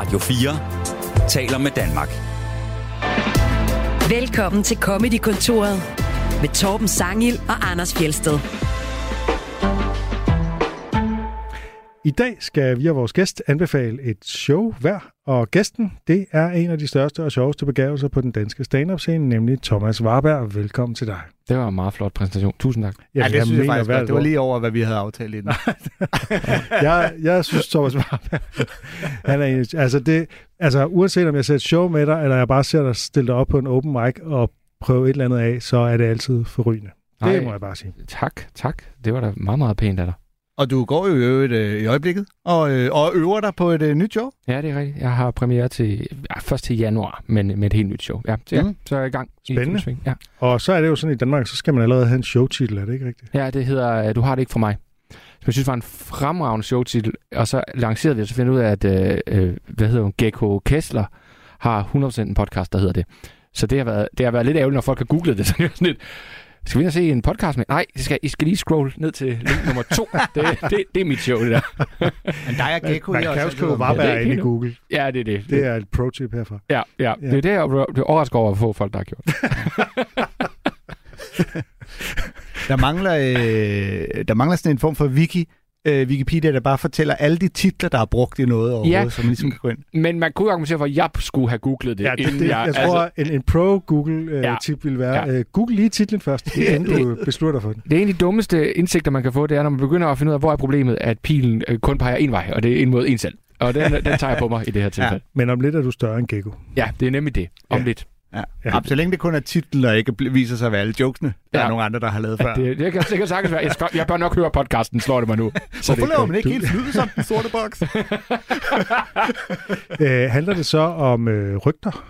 Radio 4 taler med Danmark. Velkommen til Comedy-kontoret med Torben Sangil og Anders Fjelsted. I dag skal vi og vores gæst anbefale et show hver, og gæsten, det er en af de største og sjoveste begavelser på den danske stand-up-scene, nemlig Thomas Warberg. Velkommen til dig. Det var en meget flot præsentation. Tusind tak. Ja, det synes jeg faktisk godt. Det var lige over, hvad vi havde aftalt i den. jeg, jeg synes, Thomas Warberg, han er en, altså, det, altså uanset om jeg ser et show med dig, eller jeg bare ser dig stille dig op på en open mic og prøve et eller andet af, så er det altid forrygende. Det Ej. må jeg bare sige. Tak, tak. Det var da meget, meget pænt af dig. Og du går jo i øvrigt øh, i øjeblikket, og, øh, og øver dig på et øh, nyt show. Ja, det er rigtigt. Jeg har premiere til, ja, først til januar, men med et helt nyt show. Ja, så, ja, Mm. så er jeg i gang. i Spændende. sving. Ja. Og så er det jo sådan i Danmark, så skal man allerede have en showtitel, er det ikke rigtigt? ja, det hedder øh, Du har det ikke fra mig. Som jeg synes var en fremragende showtitel, og så lancerede vi, og så finder ud af, at, øh, øh, hvad hedder hun, Gekko Kessler har 100% en podcast, der hedder det. Så det har været, det har været lidt ærgerligt, når folk har googlet det. Så er sådan lidt, skal vi ind og se en podcast med? Nej, det skal, I skal lige scroll ned til link nummer to. Det, det, det er mit show, det der. Men dig og Gekko, man I er kan jo også skrive det Warberg er ind i Google. Ja, det er det. Det er et pro-tip herfra. Ja, ja. Ja. Det er det, jeg blev overrasket over, hvor få folk, der har gjort. Der mangler, øh, der mangler sådan en form for wiki, øh, Wikipedia, der bare fortæller alle de titler, der er brugt i noget overhovedet, Ja. så man ligesom kan gå ind. Men man kunne jo argumentere for, at jeg skulle have googlet det, Ja, det, inden det, jeg... jeg tror, en, en Ja. pro-Google-tip vil være, Ja. øh, google lige titlen først, Det- inden du beslutter dig for den. det er en af de dummeste indsigter, man kan få, det er, når man begynder at finde ud af, hvor er problemet, at pilen øh, kun peger en vej, og det er ind mod en selv. Og den, den tager jeg på mig i det her tilfælde. Men om lidt er du større end Gekko. Ja, ja det er nemlig det. Om Ja. lidt. Ja. Ja. Ja. Så længe det kun er titlen, og ikke viser sig at være alle jokesene, der Ja. er nogle andre, der har lavet før. Det, det, kan, det kan sagtens være. Jeg, skal, jeg bør nok høre podcasten, slår det mig nu. Så Hvorfor det, laver man ikke du- helt flyde som den sorte boks? Øh, handler det så om øh, rygter?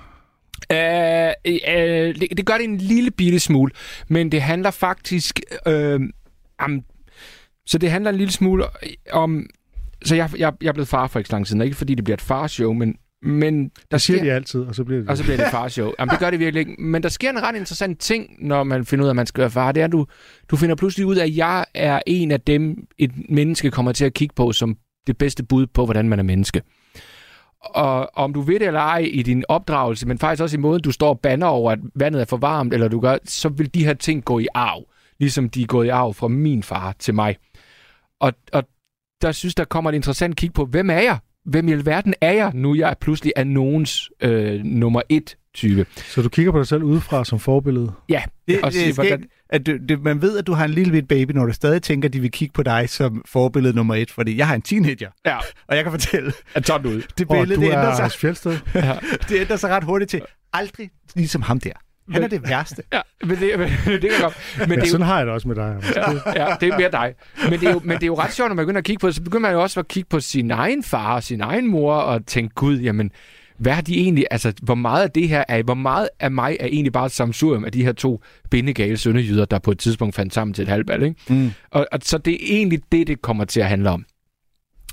Øh, øh, det, det gør det en lille bitte smule, men det handler faktisk øh, om... Så det handler en lille smule om... Så jeg, jeg, jeg er blevet far for ikke så lang tid siden, ikke fordi det bliver et farshow, men, men der Det siger sker... de altid, og så bliver det... Og så bliver det et farshow. Jamen, det gør det virkelig ikke. Men der sker en ret interessant ting, når man finder ud af, at man skal være far. Det er, at du, du finder pludselig ud af, at jeg er en af dem, et menneske kommer til at kigge på som det bedste bud på, hvordan man er menneske. Og om du ved det eller ej i din opdragelse, men faktisk også i måden, du står og banner over, at vandet er for varmt, eller du gør, så vil de her ting gå i arv. Ligesom de er gået i arv fra min far til mig. Og, og der synes, der kommer et interessant kig på, hvem er jeg? Hvem i alverden er jeg, nu jeg pludselig er nogens øh, nummer et type? Så du kigger på dig selv udefra som forbillede? Ja, Det, og det, sige, er hvordan- at du, det, man ved, at du har en lille bit baby, når du stadig tænker, at de vil kigge på dig som forbillede nummer et, fordi jeg har en teenager, Ja, og jeg kan fortælle, er sådan ud. det billede, du det er ændrer, sig? Ja. det ændrer sig ret hurtigt til aldrig ligesom ham der. Han er det værste. Ja, men det, men, det kan godt. Men Men det er jo, sådan har jeg det også med dig. Ja, ja, det er mere dig. Men det, er jo, men det er jo ret sjovt, når man begynder at kigge på det, så begynder man jo også at kigge på sin egen far og sin egen mor og tænke, gud, jamen, hvad har de egentlig, altså, hvor meget af det her er, hvor meget af mig er egentlig bare et samsurium af de her to bindegale sønderjyder, der på et tidspunkt fandt sammen til et halvbal, ikke? Mm. Og, og, så det er egentlig det, det kommer til at handle om.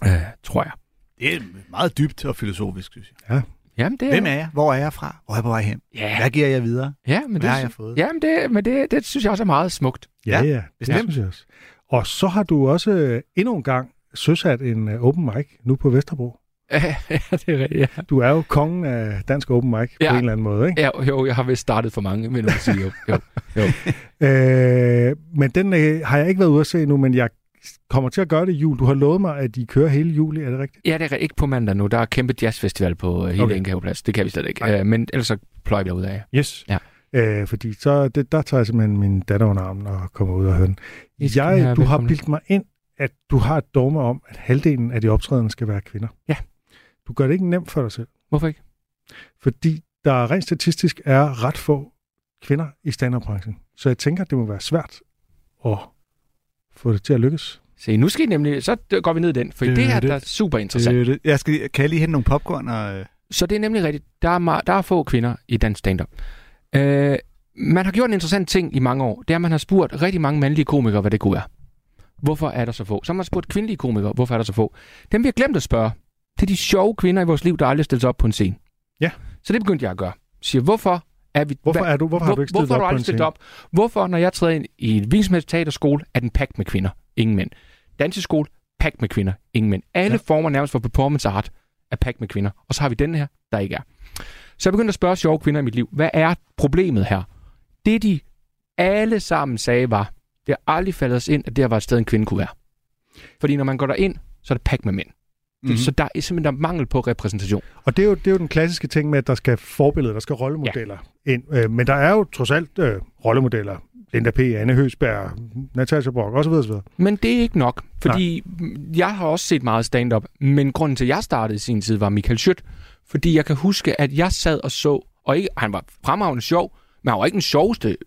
Øh, tror jeg. Det er meget dybt og filosofisk, synes jeg. Jamen, det er... Hvem er jeg? Hvor er jeg fra? Hvor er jeg på vej hen? Ja, Hvad giver jeg videre? ja men Hvad det, har jeg fået? Jamen, det, men det, det synes jeg også er meget smukt. Ja, ja, Ja, det bestemt. synes jeg også. Og så har du også øh, endnu en gang søsat en øh, open mic nu på Vesterbro. ja, det er rigtigt, ja. Du er jo kongen af dansk open mic Ja. på en eller anden måde, ikke? Ja, jo, jeg har vist startet for mange, men man sige jo. jo. Øh, men den øh, har jeg ikke været ude at se nu, men jeg kommer til at gøre det i jul. Du har lovet mig, at de kører hele juli, er det rigtigt? Ja, det er ikke på mandag nu. Der er kæmpe jazzfestival på uh, hele Okay. Engaveplads. Det kan vi slet ikke. Uh, men ellers så pløjer vi derud af. Yes. Ja. Øh, fordi så, det, der tager jeg simpelthen min datter under armen og kommer ud og hører den. I Jeg, du har bildt mig ind, at du har et dogme om, at halvdelen af de optrædende skal være kvinder. Ja. Du gør det ikke nemt for dig selv, Hvorfor ikke? fordi der rent statistisk er ret få kvinder i stand-up-branchen. Så jeg tænker, det må være svært at få det til at lykkes. Se, nu skal I nemlig, så går vi ned i den, for Det det, er det her det. der er super interessant. Øh, det- Jeg skal, kan jeg lige hente nogle popcorn? Og, øh, Så det er nemlig rigtigt. Der er, meget, der er få kvinder i dansk stand-up. Øh, man har gjort en interessant ting i mange år. Det er, at man har spurgt rigtig mange mandlige komikere, hvad det kunne være. Hvorfor er der så få? Så har man spurgt kvindelige komikere, hvorfor er der så få? Dem vi har glemt at spørge, det er de sjove kvinder i vores liv, der aldrig stillet sig op på en scene. Ja. Så det begyndte jeg at gøre. Siger, hvorfor er vi... Hvorfor, er du, hvorfor har du ikke hvorfor op har du stillet op? Hvorfor, når jeg træder ind i en virksomheds teaterskole, er den pakket med kvinder? Ingen mænd. Danseskole, pakket med kvinder? Ingen mænd. Alle Ja. former nærmest for performance art er pakket med kvinder. Og så har vi den her, der ikke er. Så jeg begyndte at spørge sjove kvinder i mit liv, hvad er problemet her? Det de alle sammen sagde var, det har aldrig faldet os ind, at det her var et sted, en kvinde kunne være. Fordi når man går derind, så er det pakket med mænd. Mm-hmm. Mhm. Så der er simpelthen der er mangel på repræsentation. Og det er, jo, det er jo den klassiske ting med, at der skal forbilleder, der skal rollemodeller ja. ind. Øh, men der er jo trods alt øh, rollemodeller. Linda P., Anne Høsberg, Natasha Brock osv. osv. Men det er ikke nok, fordi Nej. jeg har også set meget stand-up, men grunden til, at jeg startede i sin tid, var Michael Schødt. Fordi jeg kan huske, at jeg sad og så, og ikke, han var fremragende sjov, men han var ikke den sjoveste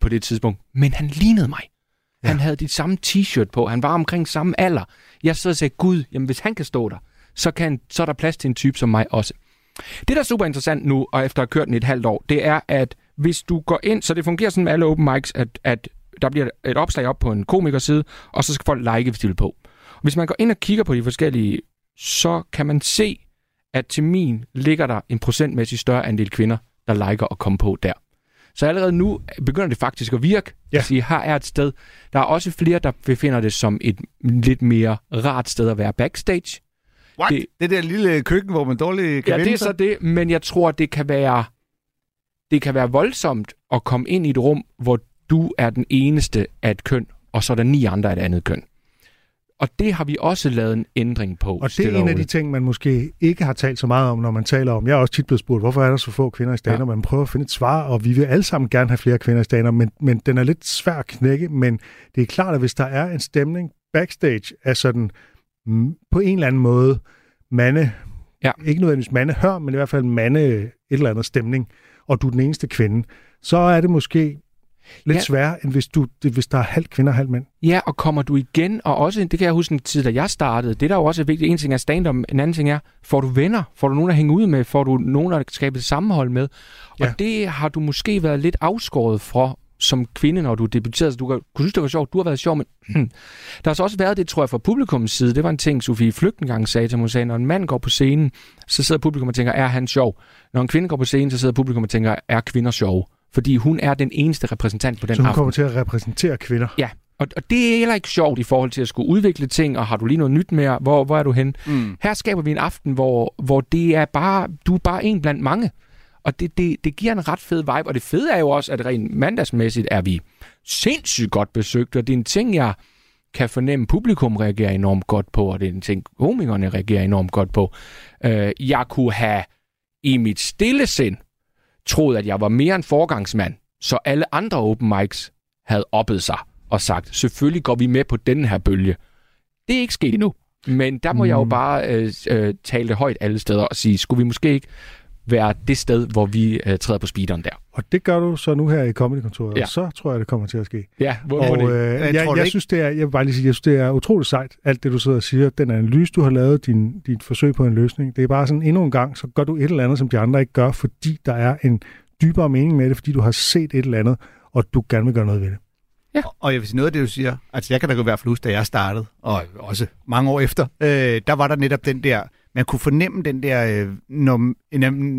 på det tidspunkt, men han lignede mig. Ja. Han havde dit samme t-shirt på, han var omkring samme alder. Jeg så og sagde, gud, jamen hvis han kan stå der, så, kan, så er der plads til en type som mig også. Det, der er super interessant nu, og efter at have kørt den i et halvt år, det er, at hvis du går ind, så det fungerer sådan med alle open mics, at, at der bliver et opslag op på en komikerside, og så skal folk like, hvis de vil på. Hvis man går ind og kigger på de forskellige, så kan man se, at til min ligger der en procentmæssig større andel kvinder, der liker at komme på der. Så allerede nu begynder det faktisk at virke. Ja. At sige, her er et sted. Der er også flere, der befinder det som et lidt mere rart sted at være backstage. What? Det- Det, der lille køkken, hvor man dårligt kan Ja, det er så det, men jeg tror, det kan være det kan være voldsomt at komme ind i et rum, hvor du er den eneste af et køn, og så er der ni andre af et andet køn. Og det har vi også lavet en ændring på. Og det er en af de ting, man måske ikke har talt så meget om, når man taler om. Jeg er også tit blevet spurgt, hvorfor er der så få kvinder i stand Ja. Man prøver at finde et svar, og vi vil alle sammen gerne have flere kvinder i stand men, men den er lidt svær at knække. Men det er klart, at hvis der er en stemning backstage af sådan mm, på en eller anden måde mande, Ja. ikke nødvendigvis mandehør, men i hvert fald mande et eller andet stemning, og du er den eneste kvinde, så er det måske lidt Ja. sværere, end hvis, du, det, hvis der er halvt kvinder og halvt mænd. Ja, og kommer du igen, og også, det kan jeg huske en tid, da jeg startede, det der er jo også vigtigt, en ting er stand-up, en anden ting er, får du venner? Får du nogen at hænge ud med? Får du nogen at skabe et sammenhold med? Og Ja. det har du måske været lidt afskåret fra som kvinde, når du debuterede. Du kunne synes, det var sjovt. Du har været sjov, men der har så også været det, tror jeg, fra publikums side. Det var en ting, Sofie Flygt engang sagde til mig. Sagde, når en mand går på scenen, så sidder publikum og tænker, er han sjov? Når en kvinde går på scenen, så sidder publikum og tænker, er kvinder sjove? Fordi hun er den eneste repræsentant på den Så hun aften. kommer til at repræsentere kvinder. Ja, og, og det er heller ikke sjovt i forhold til at skulle udvikle ting, og har du lige noget nyt med, hvor, hvor er du hen? Mm. Her skaber vi en aften, hvor, hvor det er bare, du er bare en blandt mange. Og det, det, det giver en ret fed vibe, og det fede er jo også, at rent mandagsmæssigt er vi sindssygt godt besøgt, og det er en ting, jeg kan fornemme, publikum reagerer enormt godt på, og det er en ting, komikerne reagerer enormt godt på. Øh, jeg kunne have i mit stille sind troet, at jeg var mere en forgangsmand, så alle andre open mics havde oppet sig og sagt, selvfølgelig går vi med på den her bølge. Det er ikke sket endnu. Men der må mm. jeg jo Mm. bare øh, øh, tale det højt alle steder og sige, skulle vi måske ikke være det sted, hvor vi øh, træder på speederen der? Og det gør du så nu her i Comedykontoret, Ja. og så tror jeg, det kommer til at ske. Ja, hvor, Og det? øh, Jeg jeg, tror jeg, det jeg ikke. synes, det er, jeg vil bare lige sige, jeg synes, det er utroligt sejt, alt det, du sidder og siger. Den analyse, du har lavet, din, dit forsøg på en løsning, det er bare sådan, endnu en gang, så gør du et eller andet, som de andre ikke gør, fordi der er en dybere mening med det, fordi du har set et eller andet, og du gerne vil gøre noget ved det. Og jeg vil sige noget af det, du siger. Altså, jeg kan da i hvert fald huske, da jeg startede, og også mange år efter, øh, der var der netop den der, man kunne fornemme den der, øh, når,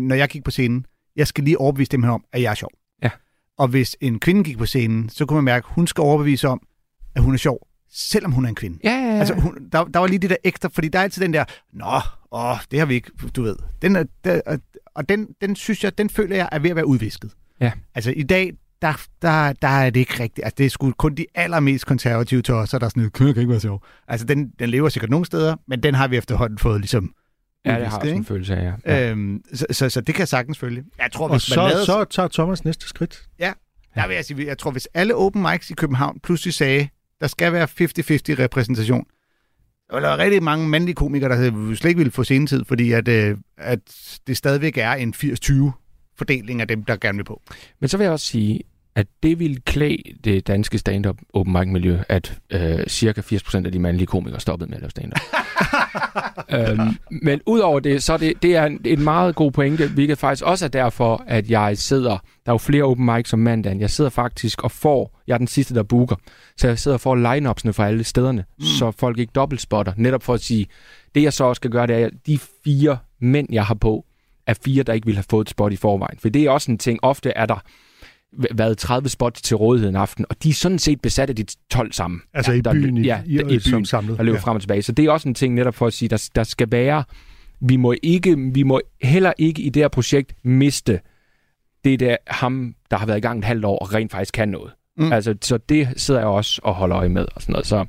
når jeg gik på scenen, jeg skal lige overbevise dem her om, at jeg er sjov. Ja. Og hvis en kvinde gik på scenen, så kunne man mærke, at hun skal overbevise om, at hun er sjov, selvom hun er en kvinde. Ja, ja, ja. Altså, hun, der, der var lige det der ekstra, fordi der er altid den der, nå, åh, det har vi ikke, du ved. Den er, der, og- den, den synes jeg, den føler jeg er ved at være udvisket. Ja. Altså, i dag, der, der, der er det ikke rigtigt. Altså, det er sgu kun de allermest konservative os, der er sådan kan ikke være sjov. Altså, den, den lever sikkert nogle steder, men den har vi efterhånden fået ligesom ja, det har sådan en følelse af, ja. ja. Øhm, så, så, så, det kan jeg sagtens følge. Jeg tror, Og hvis man så, lavede... så tager Thomas næste skridt. Der vil jeg sige, jeg tror, hvis alle open mics i København pludselig sagde, der skal være 50-50 repræsentation, der vil der være rigtig mange mandlige komikere, der slet ikke ville få senetid, fordi at, øh, at det stadigvæk er en 80-20 fordeling af dem, der gerne vil på. Men så vil jeg også sige, at det ville klæde det danske stand-up open mic miljø, at øh, cirka 80% af de mandlige komikere stoppede med at lave stand-up. øhm, men udover det, så det, det er en, en meget god pointe, hvilket faktisk også er derfor, at jeg sidder, der er jo flere open mics om mandagen, jeg sidder faktisk og får, jeg er den sidste, der booker, så jeg sidder og får line-upsene fra alle stederne, mm. så folk ikke dobbeltspotter, netop for at sige, det jeg så også skal gøre, det er, at de fire mænd, jeg har på, er fire, der ikke ville have fået et spot i forvejen. For det er også en ting, ofte er der været 30 spots til rådighed en aften, og de er sådan set besat af de 12 sammen. Altså ja, i der- byen, i, ja, i, i, i byen, samlet. der løber Ja. frem og tilbage. Så det er også en ting netop for at sige, der, der skal være vi må, ikke, vi må heller ikke i det her projekt miste det der ham, der har været i gang et halvt år og rent faktisk kan noget. Mm. Altså, så det sidder jeg også og holder øje med og sådan noget. Så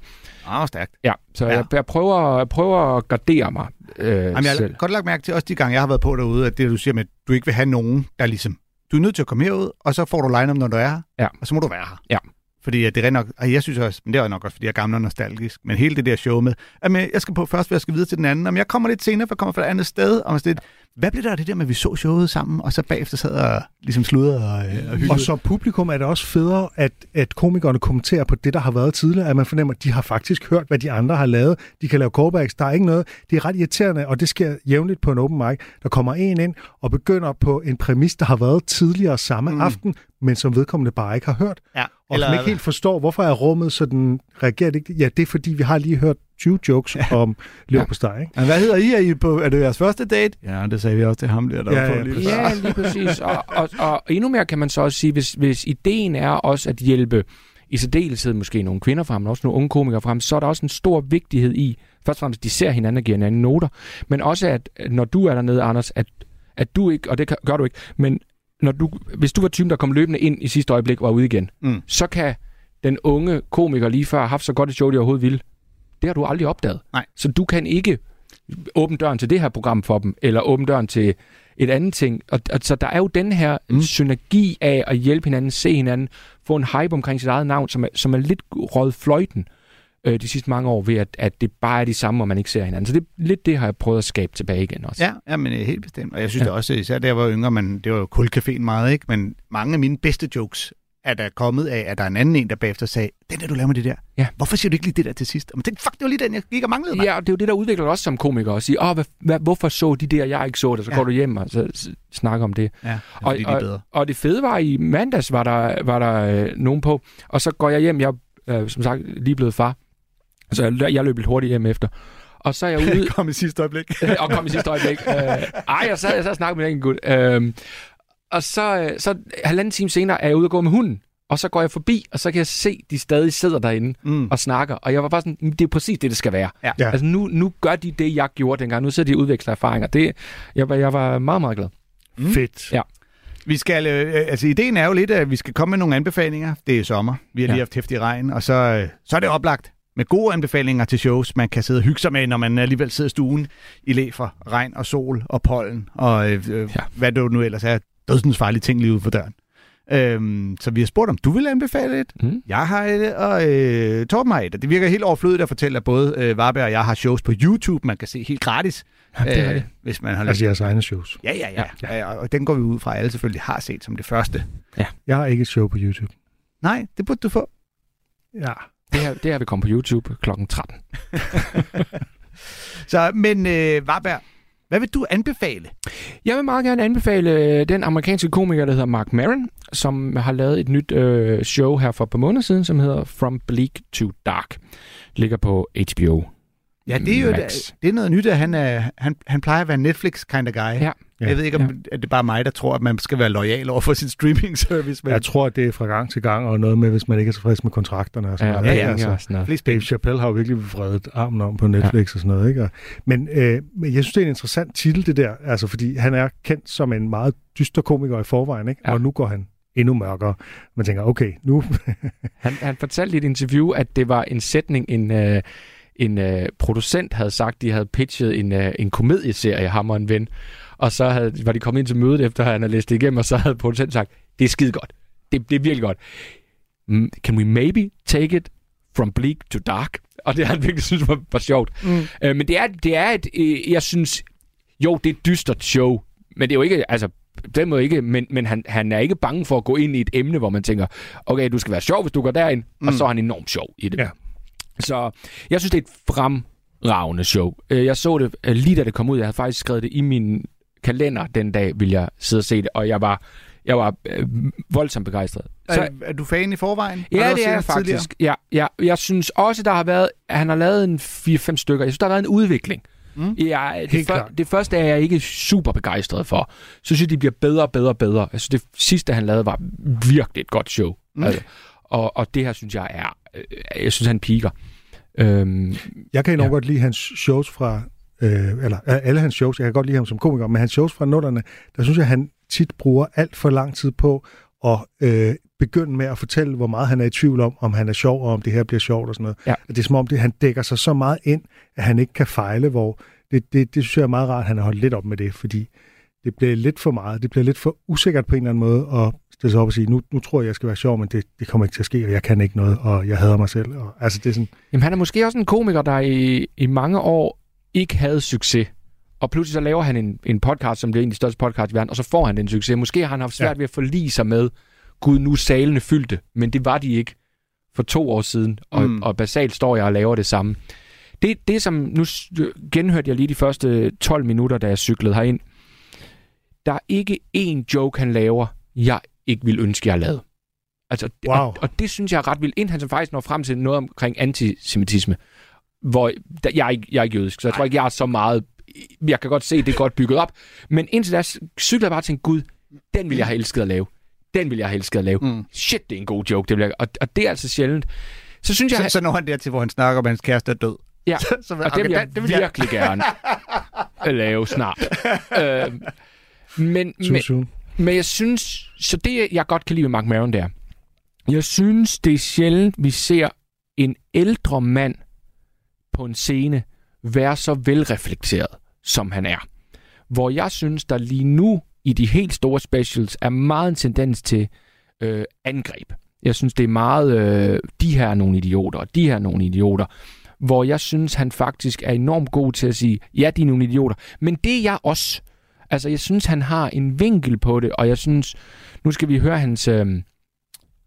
Ah, stærkt. ja, så Ja. ja. Jeg, jeg, prøver, jeg prøver at gardere mig øh, Jamen, jeg har selv. godt lagt mærke til også de gange, jeg har været på derude, at det, du siger med, at du ikke vil have nogen, der ligesom... Du er nødt til at komme herud, og så får du line når du er her, Ja. og så må du være her. Ja. Fordi det er nok, og jeg synes også, men det er nok også, fordi jeg er gammel og nostalgisk, men hele det der show med, at jeg skal på først, for jeg skal videre til den anden, om jeg kommer lidt senere, for jeg kommer fra et andet sted, og sådan lidt, hvad blev der af det der med, at vi så showet sammen, og så bagefter sad og ligesom sludrede og, øh, og hyggede? Og som publikum er det også federe, at, at komikerne kommenterer på det, der har været tidligere, at man fornemmer, at de har faktisk hørt, hvad de andre har lavet. De kan lave callbacks. Der er ikke noget. Det er ret irriterende, og det sker jævnligt på en open mic. Der kommer en ind og begynder på en præmis, der har været tidligere samme Mm. aften, men som vedkommende bare ikke har hørt. ja. Og Eller... som ikke helt forstår, hvorfor er rummet sådan, reagerer det ikke? Ja, det er fordi, vi har lige hørt 20 jokes ja. om leverpostej, ikke? Men hvad hedder I? Er, I på, er det jeres første date? Ja, det sagde vi også til ham der, der Ja, var på ja, lige. Ja, lige præcis. Og, og, og endnu mere kan man så også sige, hvis, hvis ideen er også at hjælpe i særdeleshed måske nogle kvinder frem, men også nogle unge komikere frem, så er der også en stor vigtighed i, først og fremmest, de ser hinanden og giver hinanden noter, men også at, at når du er dernede, Anders, at, at du ikke, og det kan- gør du ikke, men når du, hvis du var typen, der kom løbende ind i sidste øjeblik og var ude igen, Mm. så kan den unge komiker lige før have haft så godt et show, de overhovedet ville. Det har du aldrig opdaget. Nej. Så du kan ikke åbne døren til det her program for dem, eller åbne døren til et andet ting. Og, og så der er jo den her Mm. synergi af at hjælpe hinanden, se hinanden, få en hype omkring sit eget navn, som er, som er lidt røget fløjten øh, de sidste mange år, ved at, at det bare er de samme, og man ikke ser hinanden. Så det lidt det har jeg prøvet at skabe tilbage igen også. Ja, ja, men øh, helt bestemt. Og jeg synes Ja. det også, især da jeg var yngre, men det var jo kulcaféen meget, ikke? Men mange af mine bedste jokes er der kommet af, at der er en anden en, der bagefter sagde, den der, du laver med det der. Ja. Hvorfor siger du ikke lige det der til sidst? Men det, fuck, det var lige den, jeg gik og manglede mig. Ja, og det er jo det, der udvikler også som komiker, at sige, Åh, hvad, hvad, hvorfor så de der, jeg ikke så det? Så Ja. går du hjem og så, snakker om det. ja det er, Og, fordi, de er bedre. og, og det fede var, i mandags var der, var der øh, nogen på, og så går jeg hjem, jeg er øh, som sagt lige blevet far, så jeg, jeg løb lidt hurtigt hjem efter. Og så er jeg ude, Kom i sidste øjeblik. og kom i sidste øjeblik. Øh, ej, jeg sad, jeg sad og snakkede med en gut. Øh, og så, øh, så halvanden time senere er jeg ude og gå med hunden. Og så går jeg forbi, og så kan jeg se, at de stadig sidder derinde Mm. og snakker. Og jeg var bare sådan, "Men det er præcis det, det skal være. Ja. Ja. Altså nu, nu gør de det, jeg gjorde dengang. Nu sidder de og udveksler erfaringer. Det, jeg, var- jeg var meget, meget glad. Mm. Fedt. Ja. Vi skal, øh, altså ideen er jo lidt, at vi skal komme med nogle anbefalinger. Det er sommer. Vi har lige Ja. haft hæftig regn, og så, øh, så er det oplagt med gode anbefalinger til shows, man kan sidde og hygge sig med, når man alligevel sidder i stuen i læ for regn og sol og pollen og øh, øh, ja. hvad det nu ellers er. Dødsens farlige ting lige ude for døren. Øhm, så vi har spurgt, om du vil anbefale et. Mm. Jeg har et, og øh, Torben har et. Det virker helt overflødigt at fortælle, at både øh, Varberg og jeg har shows på YouTube, man kan se helt gratis, Ja, det er det. hvis man har lyst. Altså jeres egne shows. Ja, ja, ja, ja. ja. Og den går vi ud fra, at alle selvfølgelig har set som det første. Jeg har ikke et show på YouTube. Nej, det burde du få. Ja. Det her, det her vil komme på YouTube kl. 13. Så, men øh, Varberg, hvad vil du anbefale? Jeg vil meget gerne anbefale øh, den amerikanske komiker, der hedder Mark Maron, som har lavet et nyt øh, show her for et par måneder siden, som hedder From Bleak to Dark. Ligger på HBO. Ja, det er jo Max. det er noget nyt, at han, er, han, han plejer at være Netflix kind of guy. Ja. Ja. Jeg ved ikke, om ja. at det er bare mig, der tror, at man skal være lojal over for sin streaming service. Men Jeg tror, at det er fra gang til gang, og noget med, hvis man ikke er tilfreds med kontrakterne og sådan Ja, noget. ja, ja, altså, noget. flest Dave. Chappelle har jo virkelig vredet armen om på Netflix ja. og sådan noget. Ikke? Og, men, øh, men jeg synes, det er en interessant titel, det der. Altså, fordi han er kendt som en meget dyster komiker i forvejen, ikke? Ja. og nu går han endnu mørkere. Man tænker, okay, nu... Han, han fortalte i et interview, at det var en sætning, en, øh, en øh, producent havde sagt, de havde pitchet en, øh, en komedieserie, ham og en ven. Og så havde, var de kommet ind til mødet, efter han havde læst det igennem, og så havde producenten sagt, det er skide godt. Det, det er virkelig godt. Mm, Can we maybe take it from bleak to dark? Og det har han virkelig synes var, var sjovt. Mm. Øh, men det er, det er et, øh, jeg synes, jo, det er et dystert show, men det er jo ikke, altså, den måde ikke, men, men han, han er ikke bange for at gå ind i et emne, hvor man tænker, okay, du skal være sjov, hvis du går derind, mm. og så er han enormt sjov i det. Ja. Så jeg synes, det er et fremragende show. Øh, Jeg så det øh, lige da det kom ud. Jeg havde faktisk skrevet det i min kalender den dag, ville jeg sidde og se det, og jeg var, jeg var øh, voldsomt begejstret. Så, Er, er du fan i forvejen? Ja, det er jeg tidligere? faktisk. Ja, ja, jeg synes også, der har været, han har lavet en 4-5 stykker. Jeg synes, der har været en udvikling. Mm. Ja, det, klart. det første er jeg ikke super begejstret for. Så synes jeg, de bliver bedre og bedre og bedre. Jeg synes, det sidste, han lavede, var virkelig et godt show. Mm. Altså, og, og det her, synes jeg, er... Øh, jeg synes, han piker. Øhm, Jeg kan enormt ja. godt lide hans shows fra øh, eller øh, alle hans shows, jeg kan godt lide ham som komiker, men hans shows fra nullerne, der synes jeg, han tit bruger alt for lang tid på at øh, begynde med at fortælle, hvor meget han er i tvivl om, om han er sjov, og om det her bliver sjovt og sådan noget. Ja. Det er som om, det, han dækker sig så meget ind, at han ikke kan fejle, hvor det, det, det synes jeg er meget rart, at han har holdt lidt op med det, fordi det bliver lidt for meget, det bliver lidt for usikkert på en eller anden måde, og stille sig op og sige, nu, nu tror jeg, jeg skal være sjov, men det, det kommer ikke til at ske, og jeg kan ikke noget, og jeg hader mig selv. Og, altså, det er sådan, Jamen, han er måske også en komiker, der i, i mange år ikke havde succes. Og pludselig så laver han en, en podcast, som bliver en af de største podcasts i verden, og så får han den succes. Måske har han haft svært ja. ved at forlige sig med, gud, nu salene fyldte, men det var de ikke for to år siden, og, Mm. og basalt står jeg og laver det samme. Det, det som, nu s- genhørte jeg lige de første 12 minutter, da jeg cyklede herind. Der er ikke én joke, han laver, jeg ikke vil ønske, jeg lavede. Altså, Wow. og, og det synes jeg er ret vildt, inden han så faktisk når frem til noget omkring antisemitisme, hvor der, jeg, er ikke, jeg er ikke jødisk, så jeg tror ikke, jeg er så meget... Jeg kan godt se, det er godt bygget op, men indtil da cyklede jeg bare og tænkte, gud, den vil jeg have elsket at lave. Den vil jeg have elsket at lave. Mm. Shit, det er en god joke. Det vil jeg, og, og det er altså sjældent. Så synes jeg, Så, så når han dertil, hvor han snakker om, at hans kæreste er død. Ja, så, så, og det vil jeg, det vil jeg virkelig gerne lave snart. øh, men, men, men jeg synes, så det jeg godt kan lide ved Mark Maron der, jeg synes, det er sjældent, vi ser en ældre mand på en scene være så velreflekteret, som han er. Hvor jeg synes, der lige nu i de helt store specials er meget en tendens til øh, angreb. Jeg synes, det er meget, øh, de her er nogle idioter, og de her er nogle idioter. Hvor jeg synes, han faktisk er enormt god til at sige, ja, de er nogle idioter, men det er jeg også. Altså, jeg synes, han har en vinkel på det, og jeg synes, nu skal vi høre hans, øh,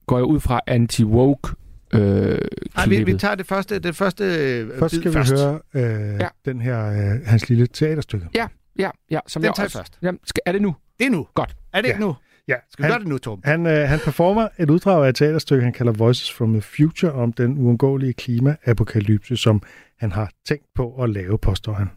går jeg ud fra anti-woke øh, Nej, vi, vi tager det første, det første øh, Først skal vi først. høre øh, Ja. ja. den her, øh, hans lille teaterstykke. Ja, ja, som Den jeg tager også, først. Jamen, skal, er det nu? Det er nu. Godt. Er det Ja. ikke nu? Ja, Skal vi gøre det nu, Torben? Han, øh, han performer et uddrag af et teaterstykke, han kalder Voices from the Future, om den uundgåelige klimaapokalypse, som han har tænkt på at lave, påstår han.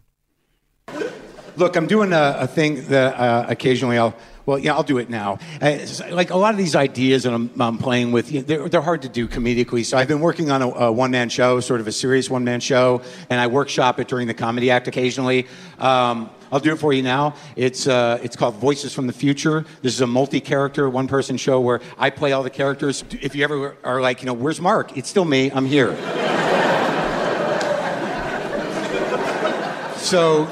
Look, I'm doing a, a thing that uh, occasionally I'll, well, yeah, I'll do it now. Uh, like a lot of these ideas that I'm, I'm playing with, you know, they're, they're hard to do comedically. So I've been working on a, a one man show, sort of a serious one man show, and I workshop it during the comedy act occasionally. Um, I'll do it for you now. It's, uh, it's called Voices from the Future. This is a multi character, one person show where I play all the characters. If you ever are like, you know, where's Mark? It's still me, I'm here. So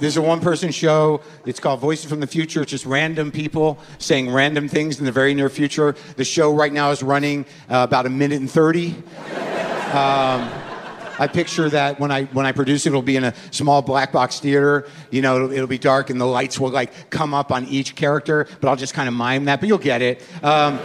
there's a one person show. It's called Voices from the Future. It's just random people saying random things in the very near future. The show right now is running uh, about a minute and 30. Um, I picture that when I when I produce it, it'll be in a small black box theater. You know, it'll, it'll be dark and the lights will like come up on each character, but I'll just kind of mime that. But you'll get it. Um,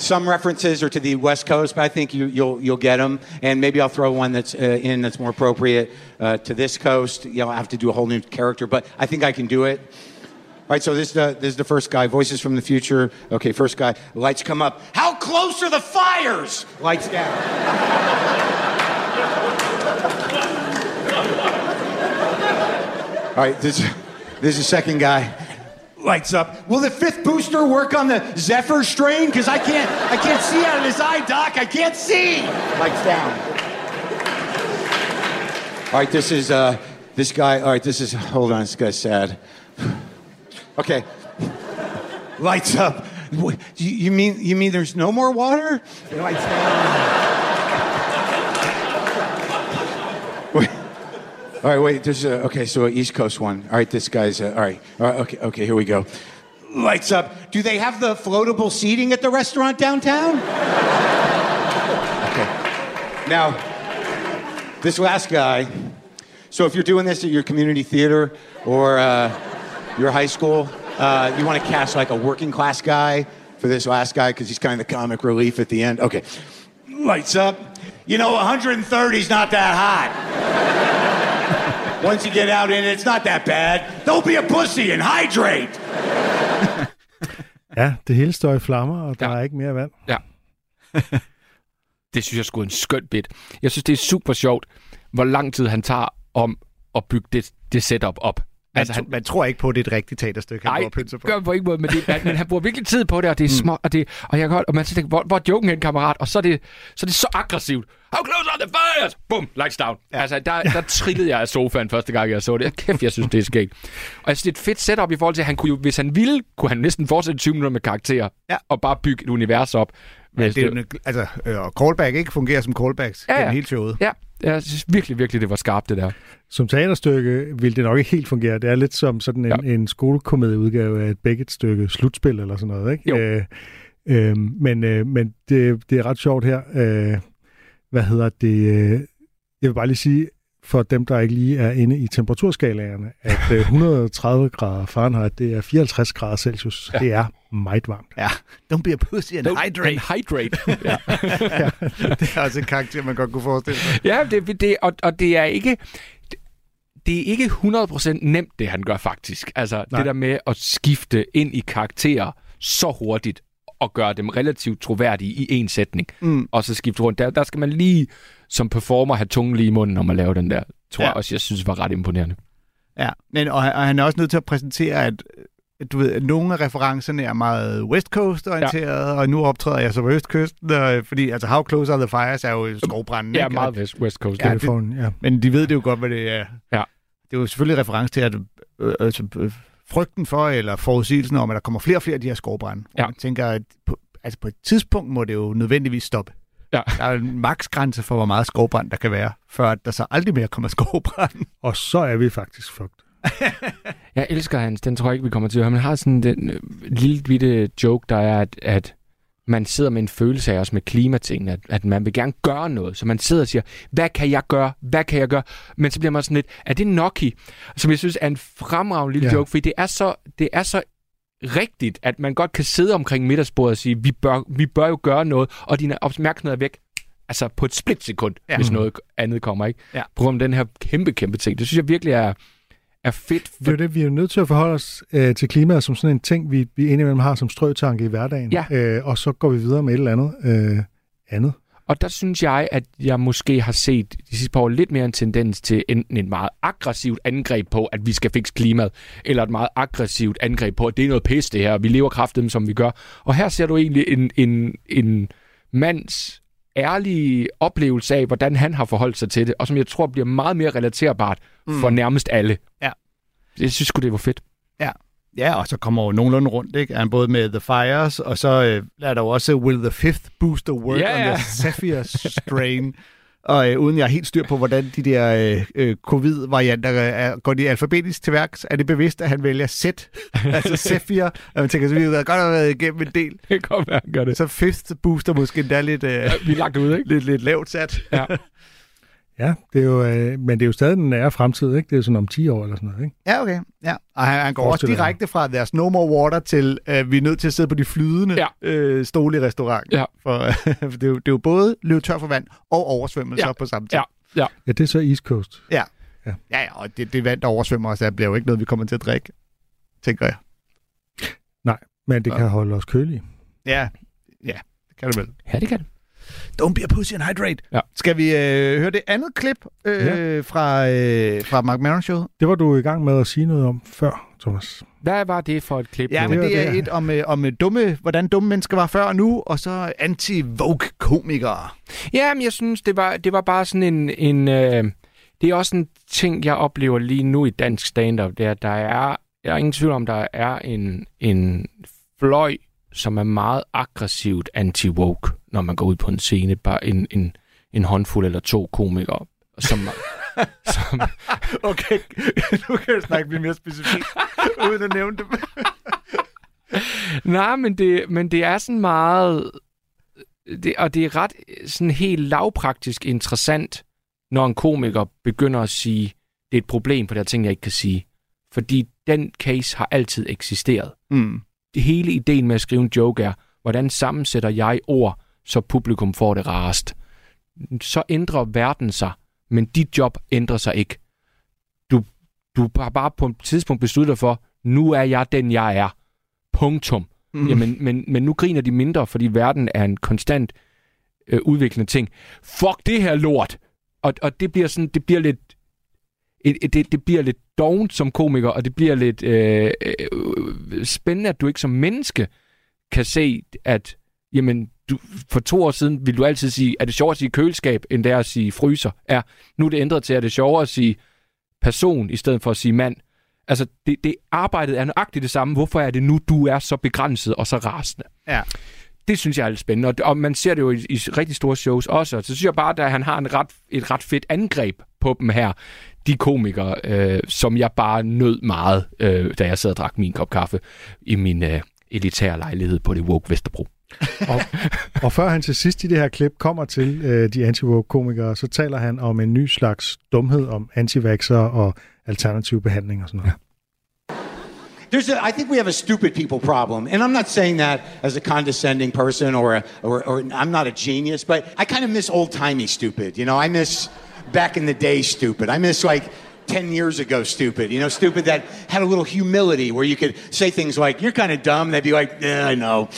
some references are to the West Coast, but I think you, you'll you'll get them. And maybe I'll throw one that's uh, in that's more appropriate uh, to this coast. You know, I'll have to do a whole new character, but I think I can do it. All right, so this, uh, this is the first guy. Voices from the future. Okay, first guy. Lights come up. How close are the fires? Lights down. All right, this, this is the second guy. Lights up. Will the fifth booster work on the Zephyr strain? Because I can't, I can't see out of this eye, Doc. I can't see. Lights down. All right, this is uh, this guy. All right, this is. Hold on, this guy's sad. Okay. Lights up. Wh- You, you mean you mean there's no more water? Lights down. All right, wait. This is a, okay. So East Coast one. All right, this guy's. Uh, all right. All right. Okay. Okay. Here we go. Lights up. Do they have the floatable seating at the restaurant downtown? okay. Now, this last guy. So if you're doing this at your community theater or uh, your high school, uh, you want to cast like a working class guy for this last guy because he's kind of the comic relief at the end. Okay. Lights up. You know, 130 is not that hot. Once you get out in it, it's not that bad. Don't be a pussy and hydrate. Ja, det hele står i flammer, og der Ja. er ikke mere vand. Ja. det synes jeg sgu er en skøn bit. Jeg synes, det er super sjovt, hvor lang tid han tager om at bygge det, det setup op. Man, Altså, han- man tror ikke på, at det er et rigtigt teaterstykke, han Nej, pynser på. gør på ingen måde, men, det, men han bruger virkelig tid på det, og det er Mm. små, og, det, og jeg kan og man så tænker, hvor, hvor er joken hen, kammerat? Og så er det så, er det så aggressivt. How close are the fires? Boom, lights down. Ja. Altså, der, der trillede jeg af sofaen første gang, jeg så det. Kæft, jeg synes, det er skægt. Og jeg synes, det er et fedt setup i forhold til, at han kunne jo, hvis han ville, kunne han næsten fortsætte 20 minutter med karakterer, Ja. og bare bygge et univers op. Men Hvis det er jo, altså, øh, callback ikke fungerer som callbacks Ja, ja, ja. hele showet. Ja, jeg synes virkelig, virkelig, det var skarpt, det der. Som teaterstykke vil det nok ikke helt fungere. Det er lidt som sådan en, ja. en skolekomedieudgave af et Beckett-stykke slutspil eller sådan noget, ikke? Jo. Øh, øh, men øh, men det, det er ret sjovt her. Øh, hvad hedder det? Øh, jeg vil bare lige sige, for dem, der ikke lige er inde i temperaturskalaerne, at øh, 130 grader Fahrenheit, det er 54 grader Celsius. Ja. Det er meget varmt. Ja. Don't be a pussy and hydrate. And hydrate. ja. det er også en karakter, man godt kunne forestille sig. Ja, det, det, og, og det er ikke... Det er ikke 100% nemt, det han gør faktisk. Altså. Nej. det der med at skifte ind i karakterer så hurtigt og gøre dem relativt troværdige i en sætning, Mm. og så skifte rundt. Der, der skal man lige som performer have tungen lige i munden, når man laver den der. Tror Ja. jeg også, jeg synes var ret imponerende. Ja, men, og, han- og han er også nødt til at præsentere, at du ved, at nogle af referencerne er meget West Coast-orienteret, ja. og nu optræder jeg så Østkysten, og, fordi altså How Close Are The Fires er jo skovbranden, Ja, ikke? meget West, West Coast. Ja, det- ja. Men de ved det jo godt, hvad det er. Ja. Det er jo selvfølgelig reference til, at øh, altså, øh, frygten for, eller forudsigelsen om, at der kommer flere og flere af de her skovbrænde. Ja. Man tænker, at på, altså på et tidspunkt må det jo nødvendigvis stoppe. Ja. Der er en maksgrænse for, hvor meget skovbrand der kan være, før at der så aldrig mere kommer skovbrand. Og så er vi faktisk fucked. Jeg elsker hans, den tror jeg ikke, vi kommer til at høre. Man har sådan den øh, lille bitte joke, der er, at, at man sidder med en følelse af også med klimatingene, at, at man vil gerne gøre noget. Så man sidder og siger, hvad kan jeg gøre? Hvad kan jeg gøre? Men så bliver man sådan lidt, er det Noki? Som jeg synes er en fremragende lille ja. joke, fordi det er, så, det er så rigtigt, at man godt kan sidde omkring middagsbordet og sige, vi bør, vi bør jo gøre noget, og din opmærksomhed er væk. Altså på et splitsekund, Ja. hvis noget andet kommer, ikke? Ja. På grund af den her kæmpe, kæmpe ting. Det synes jeg virkelig er, er fedt. Det er jo det, vi er nødt til at forholde os øh, til klimaet som sådan en ting, vi, vi indimellem har som strøtanke i hverdagen. Ja. Øh, og så går vi videre med et eller andet. Øh, andet. Og der synes jeg, at jeg måske har set de sidste par år lidt mere en tendens til enten et meget aggressivt angreb på, at vi skal fikse klimaet, eller et meget aggressivt angreb på, at det er noget pis det her, og vi lever kraftigt, som vi gør. Og her ser du egentlig en, en, en mands ærlige oplevelse af, hvordan han har forholdt sig til det, og som jeg tror bliver meget mere relaterbart mm. for nærmest alle. Ja. Jeg synes sgu, det var fedt. Ja, og så kommer jo nogenlunde rundt, ikke? Han både med The Fires, og så øh, er der jo også Will the Fifth Booster Work Ja, on ja. the Zephyr Strain. og øh, uden jeg er helt styr på, hvordan de der øh, øh, covid-varianter øh, er, går de alfabetisk til værks, er det bevidst, at han vælger Z, altså Zephyr, og man tænker, så vi har godt have været igennem en del. Det kan godt være, han gør det. Så Fifth Booster måske endda lidt, øh, Ja, vi er lagt ud, ikke? lidt, lidt lavt sat. Ja. Ja, det er jo, øh, men det er jo stadig den nære fremtid, ikke? Det er sådan om 10 år eller sådan noget, ikke? Ja, okay. Ja. Og han, han går også direkte fra There's No More Water til, øh, vi er nødt til at sidde på de flydende Ja. øh, stole i restaurant. Ja. For, for det, er jo, det er jo både løbe tør for vand og oversvømmelser Ja. på samme tid. Ja. Ja. Ja, det er så East Coast. Ja, ja og det, det vand, der oversvømmer os, der bliver jo ikke noget, vi kommer til at drikke, tænker jeg. Men det Ja. kan holde os kølige. Ja, ja, det kan det vel. Ja, det kan det. Don't be a pussy and hydrate. Ja. Skal vi øh, høre det andet klip øh, Ja. fra, øh, fra Mark Maron Show? Det var du i gang med at sige noget om før, Thomas. Hvad var det for et klip? Ja, men det er det. et om, øh, om øh, dumme, hvordan dumme mennesker var før og nu, og så anti-vogue-komikere. Ja, men jeg synes, det var, det var bare sådan en... en øh, det er også en ting, jeg oplever lige nu i dansk stand-up, det er, at der er, jeg er ingen tvivl om, der er en, en fløj, som er meget aggressivt anti-woke, når man går ud på en scene. Bare en, en, en håndfuld eller to komikere, som, som, Okay, nu kan jeg snakke lidt mere specifikt, uden at nævne dem. Nej, men det, men det er sådan meget... Det, og det er ret sådan helt lavpraktisk interessant, når en komiker begynder at sige, det er et problem på der ting, jeg ikke kan sige. Fordi den case har altid eksisteret. Mm. Hele ideen med at skrive en joke er, hvordan sammensætter jeg ord, så publikum får det rarest. Så ændrer verden sig, men dit job ændrer sig ikke. Du, du har bare på et tidspunkt besluttet dig for, nu er jeg den, jeg er. Punktum. Mm. Jamen, men, men nu griner de mindre, fordi verden er en konstant øh, udviklende ting. Fuck det her lort! Og, og det bliver sådan, det bliver lidt... et, et, det, det bliver lidt dovent som komiker, og det bliver lidt øh, øh, spændende, at du ikke som menneske kan se, at jamen, du, for to år siden ville du altid sige, er det sjovere at sige køleskab, end det er at sige fryser? Er, nu er det ændret til, at det er sjovere at sige person, i stedet for at sige mand. Altså, det, det arbejdet er nøjagtigt det samme. Hvorfor er det nu, du er så begrænset og så rasende? Ja. Det synes jeg er lidt spændende, og, og man ser det jo i, i rigtig store shows også. Så synes jeg bare, at han har en ret, et ret fedt angreb på dem her. De komikere, øh, som jeg bare nød meget, øh, da jeg sad og drak min kop kaffe i min øh, elitære lejlighed på det Woke Vesterbro. Og, og før han til sidst i det her klip kommer til øh, de anti komikere så taler han om en ny slags dumhed om antivaxer og alternativ behandling og sådan noget. There's a, I think we have a stupid people problem. And I'm not saying that as a condescending person or, a, or, or I'm not a genius, but I kind of miss old timey stupid. You know, I miss back in the day stupid. I miss like 10 years ago stupid. You know, stupid that had a little humility where you could say things like, you're kind of dumb. They'd be like, yeah, I know.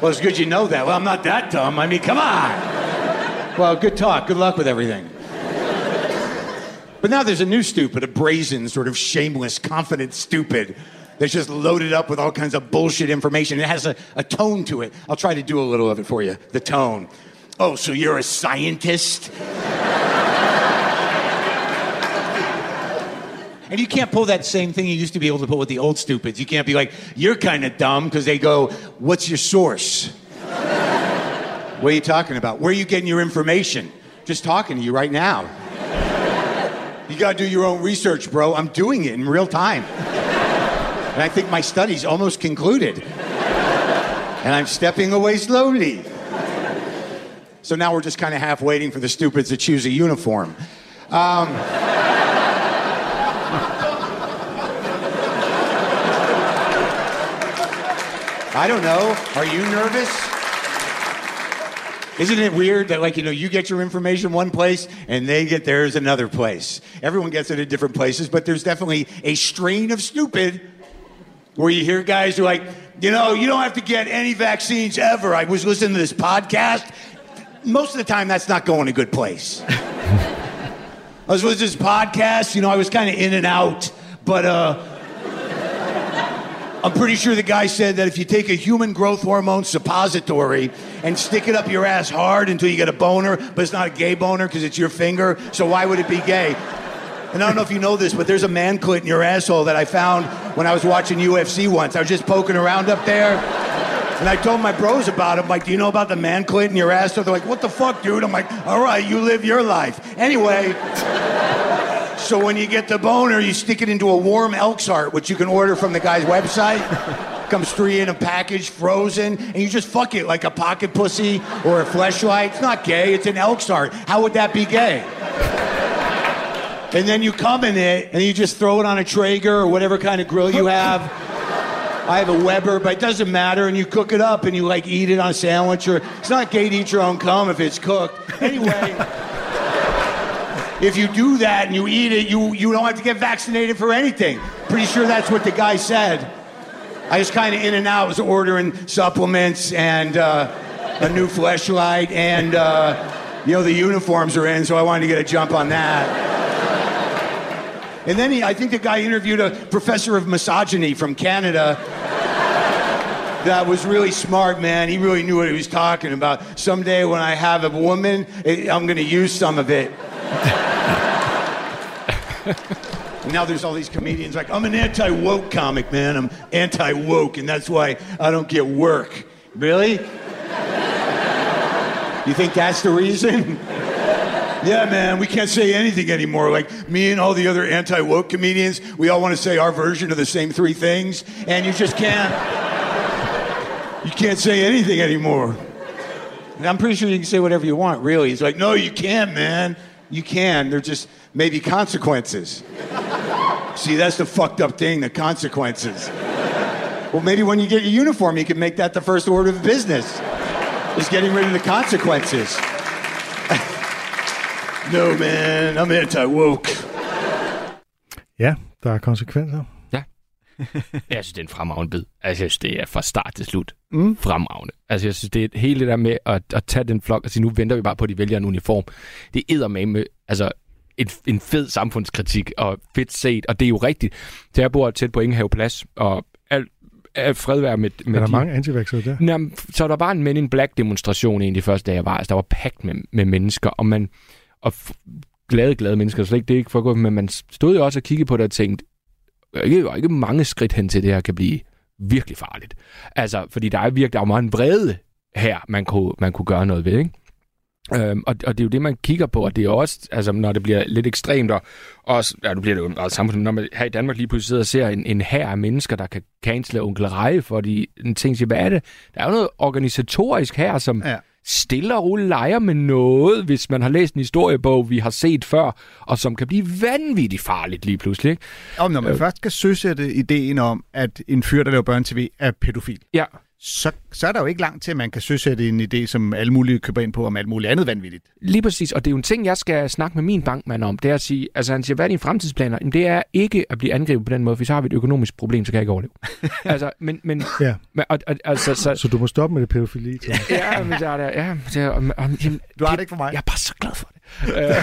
well, it's good you know that. Well, I'm not that dumb. I mean, come on. Well, good talk. Good luck with everything. But now there's a new stupid, a brazen, sort of shameless, confident stupid that's just loaded up with all kinds of bullshit information. It has a, a tone to it. I'll try to do a little of it for you. The tone. Oh, so you're a scientist? And you can't pull that same thing you used to be able to pull with the old stupids. You can't be like, you're kind of dumb, because they go, what's your source? what are you talking about? Where are you getting your information? Just talking to you right now. You got to do your own research, bro. I'm doing it in real time. And I think my study's almost concluded. And I'm stepping away slowly. So now we're just kind of half waiting for the stupids to choose a uniform. Um, I don't know. Are you nervous? Isn't it weird that, like, you know, you get your information one place and they get theirs another place? Everyone gets it at different places, but there's definitely a strain of stupid where you hear guys who are like, you know, you don't have to get any vaccines ever. I was listening to this podcast. Most of the time, that's not going a good place. I was listening to this podcast, you know, I was kind of in and out, but, uh, I'm pretty sure the guy said that if you take a human growth hormone suppository and stick it up your ass hard until you get a boner, but it's not a gay boner because it's your finger, so why would it be gay? And I don't know if you know this, but there's a man clit in your asshole that I found when I was watching UFC once. I was just poking around up there. And I told my bros about it. Like, do you know about the man clit in your asshole? They're like, what the fuck, dude? I'm like, all right, you live your life. Anyway, so when you get the boner, you stick it into a warm Elks heart, which you can order from the guy's website. Comes three in a package, frozen, and you just fuck it like a pocket pussy or a fleshlight. It's not gay, it's an Elks heart. How would that be gay? And then you come in it, and you just throw it on a Traeger or whatever kind of grill you have. I have a Weber, but it doesn't matter. And you cook it up, and you like eat it on a sandwich, or it's not gay to eat your own cum if it's cooked. Anyway, if you do that and you eat it, you you don't have to get vaccinated for anything. Pretty sure that's what the guy said. I was kind of in and out, was ordering supplements and uh, a new fleshlight, and uh, you know the uniforms are in, so I wanted to get a jump on that. And then he, I think the guy interviewed a professor of misogyny from Canada. That was really smart, man. He really knew what he was talking about. Someday when I have a woman, I'm going to use some of it. Now there's all these comedians like, I'm an anti woke comic, man. I'm anti woke, and that's why I don't get work. Really? You think that's the reason? Yeah, man, we can't say anything anymore. Like me and all the other anti woke comedians, we all want to say our version of the same three things, and you just can't. You can't say anything anymore. And I'm pretty sure you can say whatever you want, really. He's like, no, you can't, man. You can. There's just maybe consequences. See, that's the fucked up thing, the consequences. Well, maybe when you get your uniform, you can make that the first order of business. Is getting rid of the consequences. No, man, I'm anti woke. Ja, der er konsekvenser. Jeg synes, det er en fremragende bid. Altså, jeg synes, det er fra start til slut Mm. fremragende. Altså, jeg synes, det er hele det der med at, at tage den flok og sige, nu venter vi bare på, at de vælger en uniform. Det er med med, altså, en, en fed samfundskritik og fedt set, og det er jo rigtigt. Så jeg bor tæt på Ingehave Plads, og alt, fred være med, med Er der de, mange antivaxere der? Jamen, så der var en Men in Black demonstration en af de første dage, jeg var. Altså, der var pagt med, med mennesker, og man og f- glade, glade mennesker, så ikke, det er ikke for at gå, men man stod jo også og kiggede på det og tænkte, der er ikke, der er ikke mange skridt hen til det her kan blive virkelig farligt. Altså, fordi der er virkelig der er meget en vrede her, man kunne, man kunne gøre noget ved, ikke? Øhm, og, og det er jo det, man kigger på, og det er også, altså når det bliver lidt ekstremt, og også, ja, nu bliver det jo meget samfund, når man her i Danmark lige pludselig sidder og ser en, en her af mennesker, der kan cancele onkel Reje, fordi en ting siger, hvad er det? Der er jo noget organisatorisk her, som Ja stille og roligt leger med noget, hvis man har læst en historiebog, vi har set før, og som kan blive vanvittigt farligt lige pludselig. Ikke? Og når man øh. først skal søsætte ideen om, at en fyr, der laver børn-tv, er pædofil, Ja, så, så er der jo ikke langt til, at man kan søsætte en idé, som alle mulige køber ind på, om alt muligt andet vanvittigt. Lige præcis, og det er jo en ting, jeg skal snakke med min bankmand om. Det er at sige, altså han siger, hvad er dine fremtidsplaner? Jamen, det er ikke at blive angrebet på den måde, for så har vi et økonomisk problem, så kan jeg ikke overleve. altså, men, men, Ja. men og, og, altså, så, Så du må stoppe med det pædofili. Ja, men der er der, ja, det er, om, om, jamen, Du har det ikke for mig. Jeg er bare så glad for det. Øh,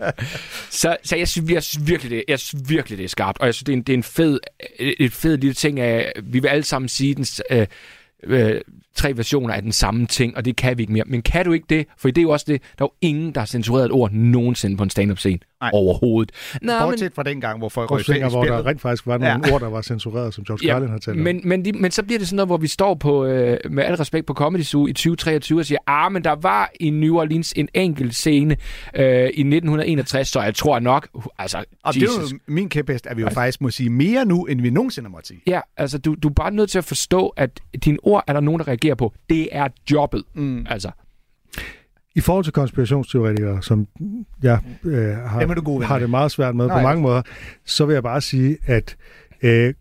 så så jeg, synes, jeg synes virkelig, det, jeg synes virkelig, det er skarpt, og jeg synes, det er en, det er en fed, et fed lille ting af, vi vil alle sammen sige den, øh, Yeah. Tre versioner af den samme ting, og det kan vi ikke mere. Men kan du ikke det? For det er jo også det, der er jo ingen, der har censureret et ord nogensinde på en stand-up scene Nej. overhovedet. Nå, men, Bortset fra den gang, hvor folk røg Prøv hvor der rent faktisk var nogle ord, der var censureret, som George Carlin har talt om. men, men, de, men så bliver det sådan noget, hvor vi står på, øh, med al respekt på Comedy Zoo i 2023 og siger, ah, men der var i New Orleans en enkelt scene øh, i 1961, så jeg tror nok, altså, Og det er Jesus. jo min kæphest, at vi jo faktisk må sige mere nu, end vi nogensinde måtte sige. Ja, altså, du, du er bare nødt til at forstå, at dine ord er der nogen, der reagerer på. Det er jobbet. Mm. Altså, I forhold til konspirationsteoretikere, som jeg øh, har, god har det meget svært med Nej. på mange måder, så vil jeg bare sige, at øh,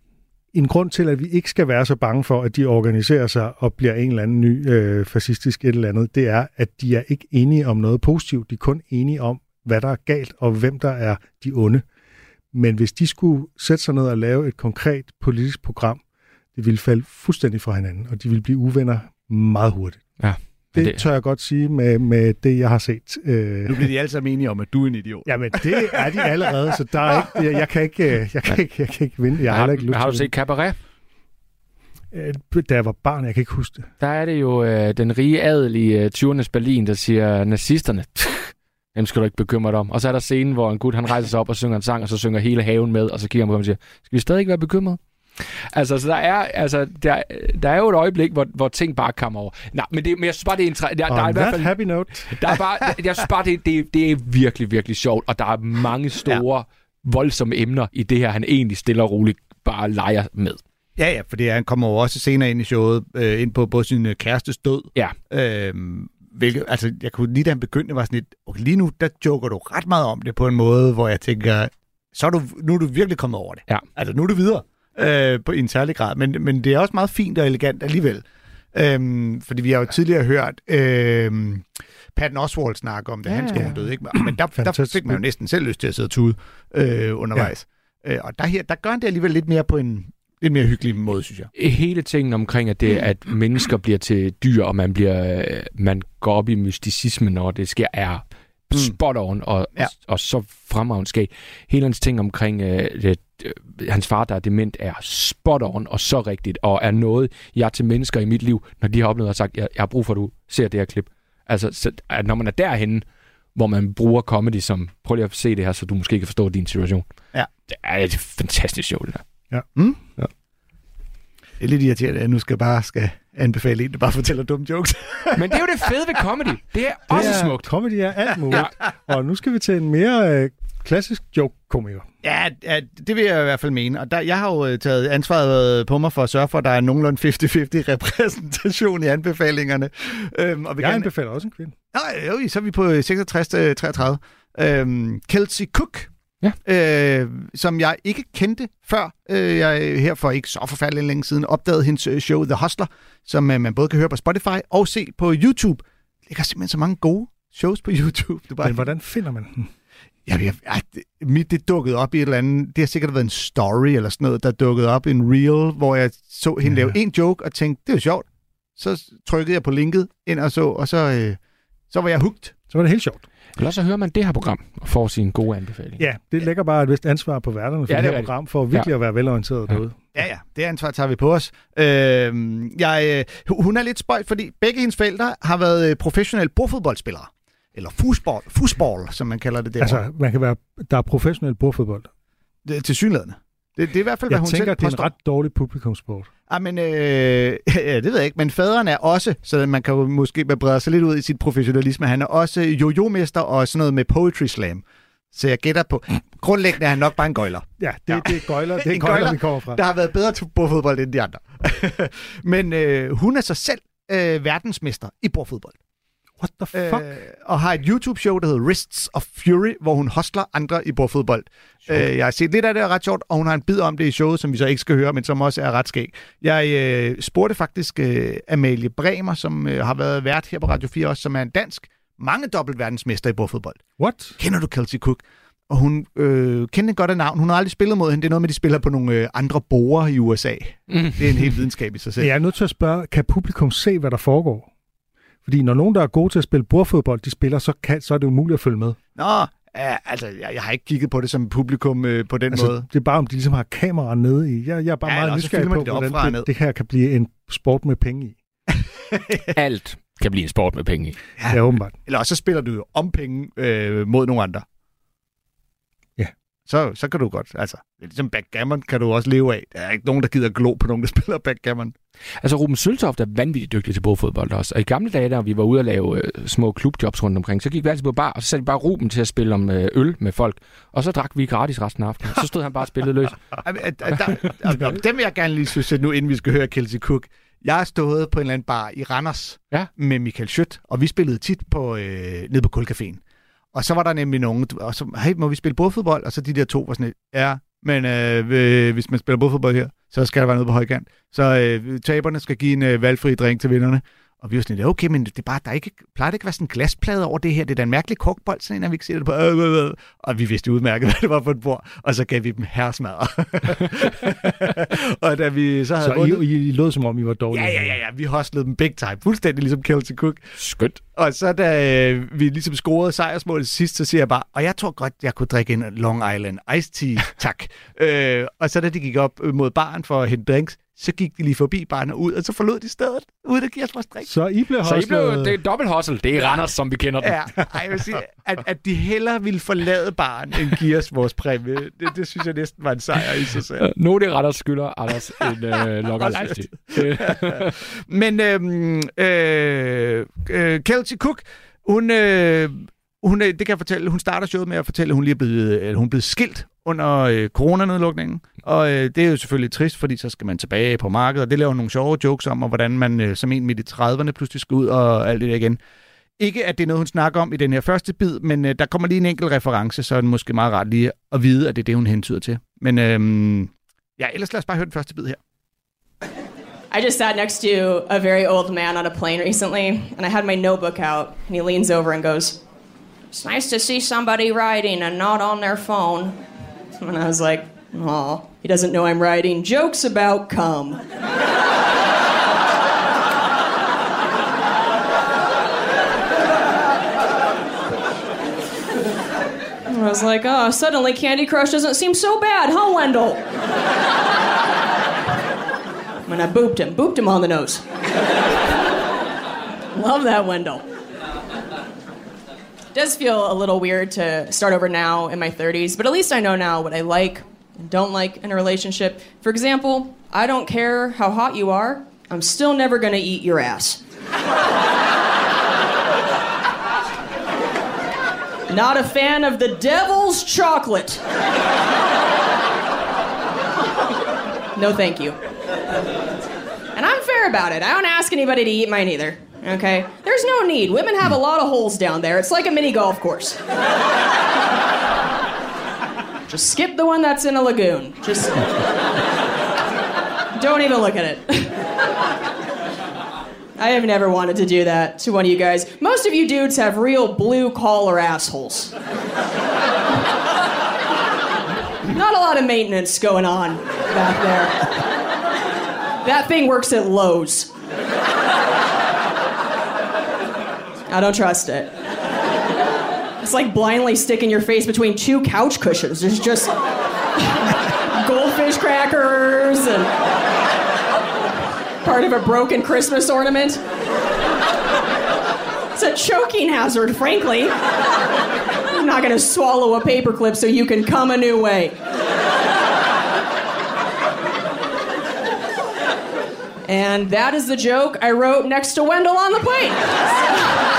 en grund til, at vi ikke skal være så bange for, at de organiserer sig og bliver en eller anden ny øh, fascistisk et eller andet, det er, at de er ikke enige om noget positivt. De er kun enige om, hvad der er galt, og hvem der er de onde. Men hvis de skulle sætte sig ned og lave et konkret politisk program, det ville falde fuldstændig fra hinanden, og de ville blive uvenner meget hurtigt. Ja, Det, det- tør jeg godt sige med, med det, jeg har set. Øh, Nu bliver de alle sammen enige om, at du er en idiot. Jamen, det er de allerede, så der er ikke, jeg, jeg, kan ikke, øh, jeg, kan ikke, jeg kan ikke vinde. Jeg har, har, ikke lyst har du set Cabaret? det. Øh, Da jeg var barn, jeg kan ikke huske det. Der er det jo øh, den rige adel i øh, 20'ernes Berlin, der siger, nazisterne, dem skal du ikke bekymre dig om. Og så er der scenen, hvor en gut han rejser sig op og synger en sang, og så synger hele haven med, og så kigger han på ham og siger, skal vi stadig ikke være bekymrede? Altså, så der er, altså, der, der er jo et øjeblik, hvor, hvor ting bare kommer over. Nej, men, det, men jeg synes bare, det er en... Der, der er i hvert fald... happy note. Der er bare, jeg synes bare, det, det, det er virkelig, virkelig sjovt, og der er mange store, ja. voldsomme emner i det her, han egentlig stille og roligt bare leger med. Ja, ja, for han kommer jo også senere ind i showet, øh, ind på både sin øh, kærestes død. Ja. Øhm, hvilket, altså, jeg kunne lige da han begyndte, var sådan lidt, okay, lige nu, der joker du ret meget om det på en måde, hvor jeg tænker, så er du, nu er du virkelig kommet over det. Ja. Altså, nu er du videre øh, på, en særlig grad. Men, men det er også meget fint og elegant alligevel. Øhm, fordi vi har jo tidligere hørt øh, Patton Oswalt snakke om det, Ja, ja, hans ja. kone døde, ikke? Men der, der fik man jo næsten selv lyst til at sidde og tude øh, undervejs. Ja. Øh, og der, her, der gør han det alligevel lidt mere på en lidt mere hyggelig måde, synes jeg. Hele tingen omkring, at, det, at mennesker bliver til dyr, og man, bliver, øh, man går op i mysticisme, når det sker, er spot on og, Ja. ja. og, og så fremragende skæg. Hele hans ting omkring øh, det, øh, hans far, der er dement, er spot on og så rigtigt, og er noget, jeg til mennesker i mit liv, når de har oplevet og sagt, jeg, jeg har brug for, at du ser det her klip. Altså, så, at når man er derhenne, hvor man bruger comedy som, prøv lige at se det her, så du måske kan forstå din situation. Ja. Det er et fantastisk show, det der. Det er lidt irriterende, at jeg nu skal bare skal anbefale en, der bare fortæller dumme jokes. Men det er jo det fede ved comedy. Det er Det også er, smukt. Comedy er alt muligt. Og nu skal vi til en mere øh, klassisk joke-komiker. Ja, ja, det vil jeg i hvert fald mene. Og der, jeg har jo øh, taget ansvaret på mig for at sørge for, at der er nogenlunde 50-50 repræsentation i anbefalingerne. Øhm, og vi Jeg kan... anbefaler også en kvinde. Nej, jo, så er vi på 66-33. Øhm, Kelsey Cook, Ja. øh, som jeg ikke kendte før. Øh, jeg her for ikke så forfærdeligt længe siden opdagede hendes øh, show The Hustler, som øh, man både kan høre på Spotify og se på YouTube. Der ligger simpelthen så mange gode shows på YouTube. Du bare Men hvordan finder man den? Ja, jeg, jeg, det- mit, det dukkede op i et eller andet, det har sikkert været en story eller sådan noget, der dukkede op i en reel, hvor jeg så hende Ja. lave en joke og tænkte, det er jo sjovt. Så trykkede jeg på linket ind og så, og så, øh, så var jeg hugt. Så var det helt sjovt. Eller så hører man det her program og får sin gode anbefaling. Ja, det lægger bare et vist ansvar på værterne for Ja, det det er her program, for virkelig ja. at være velorienteret Ja. derude. Ja, ja, det ansvar tager vi på os. Øh, jeg, hun er lidt spøjt, fordi begge hendes forældre har været øh, professionelle bordfodboldspillere. Eller fusball, fusball, som man kalder det der. Altså, man kan være, der er professionel bordfodbold. det, til synlædende. Det, det er i hvert fald, hvad Jeg hun tænker, selv at det er en påstår. ret dårlig publikumsport. Ah, men, øh, ja, det ved jeg ikke, men faderen er også, så man kan jo måske brede sig lidt ud i sit professionalisme, han er også jojo-mester og sådan noget med poetry slam. Så jeg gætter på, grundlæggende er han nok bare en gøjler. Ja, det, Ja. det er gøjler, det er En gøjler, gøjler, vi kommer fra. Der har været bedre til bordfodbold end de andre. men øh, hun er så selv øh, verdensmester i bordfodbold. What the fuck? Øh, og har et YouTube-show, der hedder Wrists of Fury, hvor hun hostler andre i bordfodbold. Øh, jeg har set lidt af det, er ret sjovt, og hun har en bid om det i showet, som vi så ikke skal høre, men som også er ret skæg. Jeg øh, spurgte faktisk øh, Amalie Bremer, som øh, har været vært her på Radio 4 også, som er en dansk, mange dobbelt verdensmester i bordfodbold. What? Kender du Kelsey Cook? Og hun øh, kendte godt af navn. Hun har aldrig spillet mod hende. Det er noget med, at de spiller på nogle øh, andre borer i USA. Mm. Det er en helt videnskab i sig selv. Jeg er nødt til at spørge, kan publikum se, hvad der foregår? Fordi når nogen, der er gode til at spille bordfodbold, de spiller, så, kan, så er det umuligt at følge med. Nå, ja, altså, jeg, jeg har ikke kigget på det som publikum øh, på den Altså, måde. det er bare, om de ligesom har kameraer nede i. Jeg, jeg er bare Ja, ja, meget nysgerrig på, de det hvordan det, det her kan blive en sport med penge i. Alt kan blive en sport med penge i. Ja, åbenbart. Eller så spiller du jo om penge øh, mod nogle andre. Så, så kan du godt, altså, det er ligesom backgammon kan du også leve af. Der er ikke nogen, der gider glo på nogen, der spiller backgammon. Altså, Ruben Søltoft er vanvittigt dygtig til bordfodbold også. Og i gamle dage, da vi var ude at lave øh, små klubjobs rundt omkring, så gik vi altid på bar, og så satte vi bare Ruben til at spille om øh, øl med folk. Og så drak vi gratis resten af aftenen. Så stod han bare og spillede løs. Der, dem vil jeg gerne lige synes, at nu inden vi skal høre Kelsey Cook. Jeg har stået på en eller anden bar i Randers Ja. med Michael Schødt, og vi spillede tit på, øh, nede på Kulcaféen. Og så var der nemlig nogen, og så, hey, må vi spille bordfodbold? Og så de der to var sådan lidt, ja, men øh, øh hvis man spiller bordfodbold her, så skal der være noget på højkant. Så øh, taberne skal give en øh, valgfri drink til vinderne. Og vi var sådan lidt, okay, men det er bare, der er ikke, plejer det ikke at være sådan en glasplade over det her? Det er da en mærkelig korkbold, sådan en, at vi ikke ser det på. Øh, øh, øh. Og vi vidste udmærket, hvad det var på et bord. Og så gav vi dem herresmadder. og da vi så havde Så vundet... I, I, lød som om, I var dårlige. Ja, ja, ja, ja, vi hostlede dem big time. Fuldstændig ligesom Kelsey Cook. Skønt. Og så da øh, vi ligesom scorede sejrsmålet sidst, så siger jeg bare, og jeg tror godt, jeg kunne drikke en Long Island Iced Tea, tak. øh, og så da de gik op mod baren for at hente drinks, så gik de lige forbi baren og ud, og så forlod de stedet, uden at give os vores drink. Så I blev Så I blev, hostlet- det er dobbelt hustle. Det er Randers, som vi kender den. Ja, ej, jeg vil sige, at, at de hellere ville forlade baren, end give os vores præmie. Det, det synes jeg næsten var en sejr i sig selv. Nu er det Randers skylder Anders en øh, Tea. Men øhm, øh, øh, Kelsey Cook, hun, øh, hun, øh, det kan jeg fortælle, hun starter showet med at fortælle, at hun lige er blevet, øh, hun er blevet skilt under øh, coronanedlukningen. Og øh, det er jo selvfølgelig trist, fordi så skal man tilbage på markedet, og det laver nogle sjove jokes om, og hvordan man øh, som en midt i 30'erne pludselig skal ud og alt det der igen. Ikke, at det er noget, hun snakker om i den her første bid, men øh, der kommer lige en enkelt reference, så er det måske meget rart lige at vide, at det er det, hun hentyder til. Men øh, ja, ellers lad os bare høre den første bid her. I just sat next to a very old man on a plane recently, and I had my notebook out, and he leans over and goes, It's nice to see somebody writing and not on their phone. And I was like, Aw, he doesn't know I'm writing jokes about cum. I was like, oh, suddenly Candy Crush doesn't seem so bad, huh, Wendell? And I booped him, booped him on the nose. Love that, Wendell. does feel a little weird to start over now in my 30s, but at least I know now what I like and don't like in a relationship. For example, I don't care how hot you are, I'm still never gonna eat your ass. Not a fan of the devil's chocolate. no, thank you. And I'm fair about it. I don't ask anybody to eat mine either. Okay? There's no need. Women have a lot of holes down there. It's like a mini golf course. Just skip the one that's in a lagoon. Just don't even look at it. I have never wanted to do that to one of you guys. Most of you dudes have real blue collar assholes. Not a lot of maintenance going on back there. That thing works at Lowe's. I don't trust it. It's like blindly sticking your face between two couch cushions. There's just goldfish crackers and part of a broken Christmas ornament. It's a choking hazard, frankly. I'm not gonna swallow a paperclip so you can come a new way. And that is the joke I wrote next to Wendell on the plane.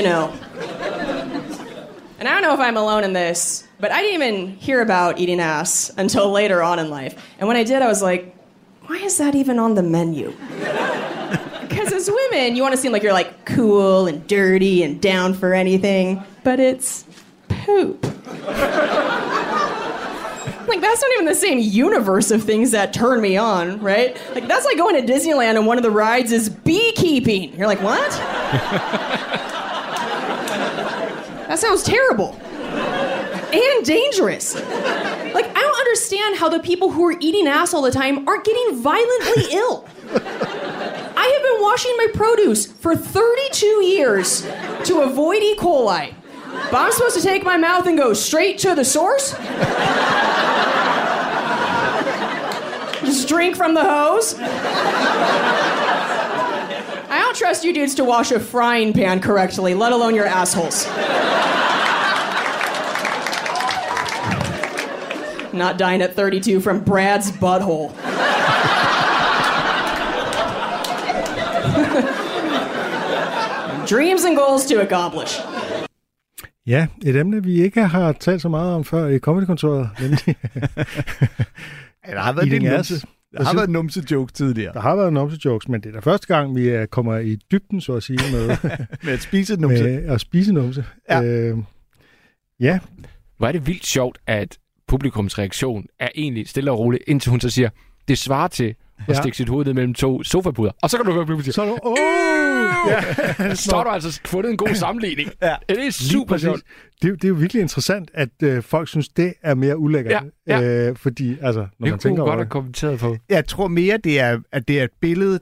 you know. And I don't know if I'm alone in this, but I didn't even hear about eating ass until later on in life. And when I did, I was like, why is that even on the menu? Because as women, you want to seem like you're like cool and dirty and down for anything, but it's poop. like that's not even the same universe of things that turn me on, right? Like that's like going to Disneyland and one of the rides is beekeeping. You're like, what? That sounds terrible and dangerous. Like I don't understand how the people who are eating ass all the time aren't getting violently ill. I have been washing my produce for 32 years to avoid E. coli. But I'm supposed to take my mouth and go straight to the source? Just drink from the hose? I don't trust you dudes to wash a frying pan correctly, let alone your assholes. Not dying at 32 from Brad's butthole. Dreams and goals to accomplish. Ja, et emne, vi ikke har talt så meget om før i Comedy-kontoret, nemlig Ja, der har været, Eating lidt ass. numse, der har været numse joke tidligere. Der har været numse jokes, men det er da første gang, vi er- kommer i dybden, så at sige, med, Med at spise numse. med at spise numse. Ja. Øh, ja, Hvor er det vildt sjovt, at publikums reaktion er egentlig stille og roligt, indtil hun så siger, det svarer til Ja. stikke sit hoved ned mellem to sofapuder. Og så kan du høre sige, så er du... Åh! Ja, så har du altså fundet en god sammenligning. Ja. Det er super sjovt. Det, det er jo virkelig interessant, at øh, folk synes, det er mere ulækkert. Ja, Øh, fordi, altså, når Det man tænker hun godt over have det. kommenteret på. Jeg tror mere, det er, at det er et billede,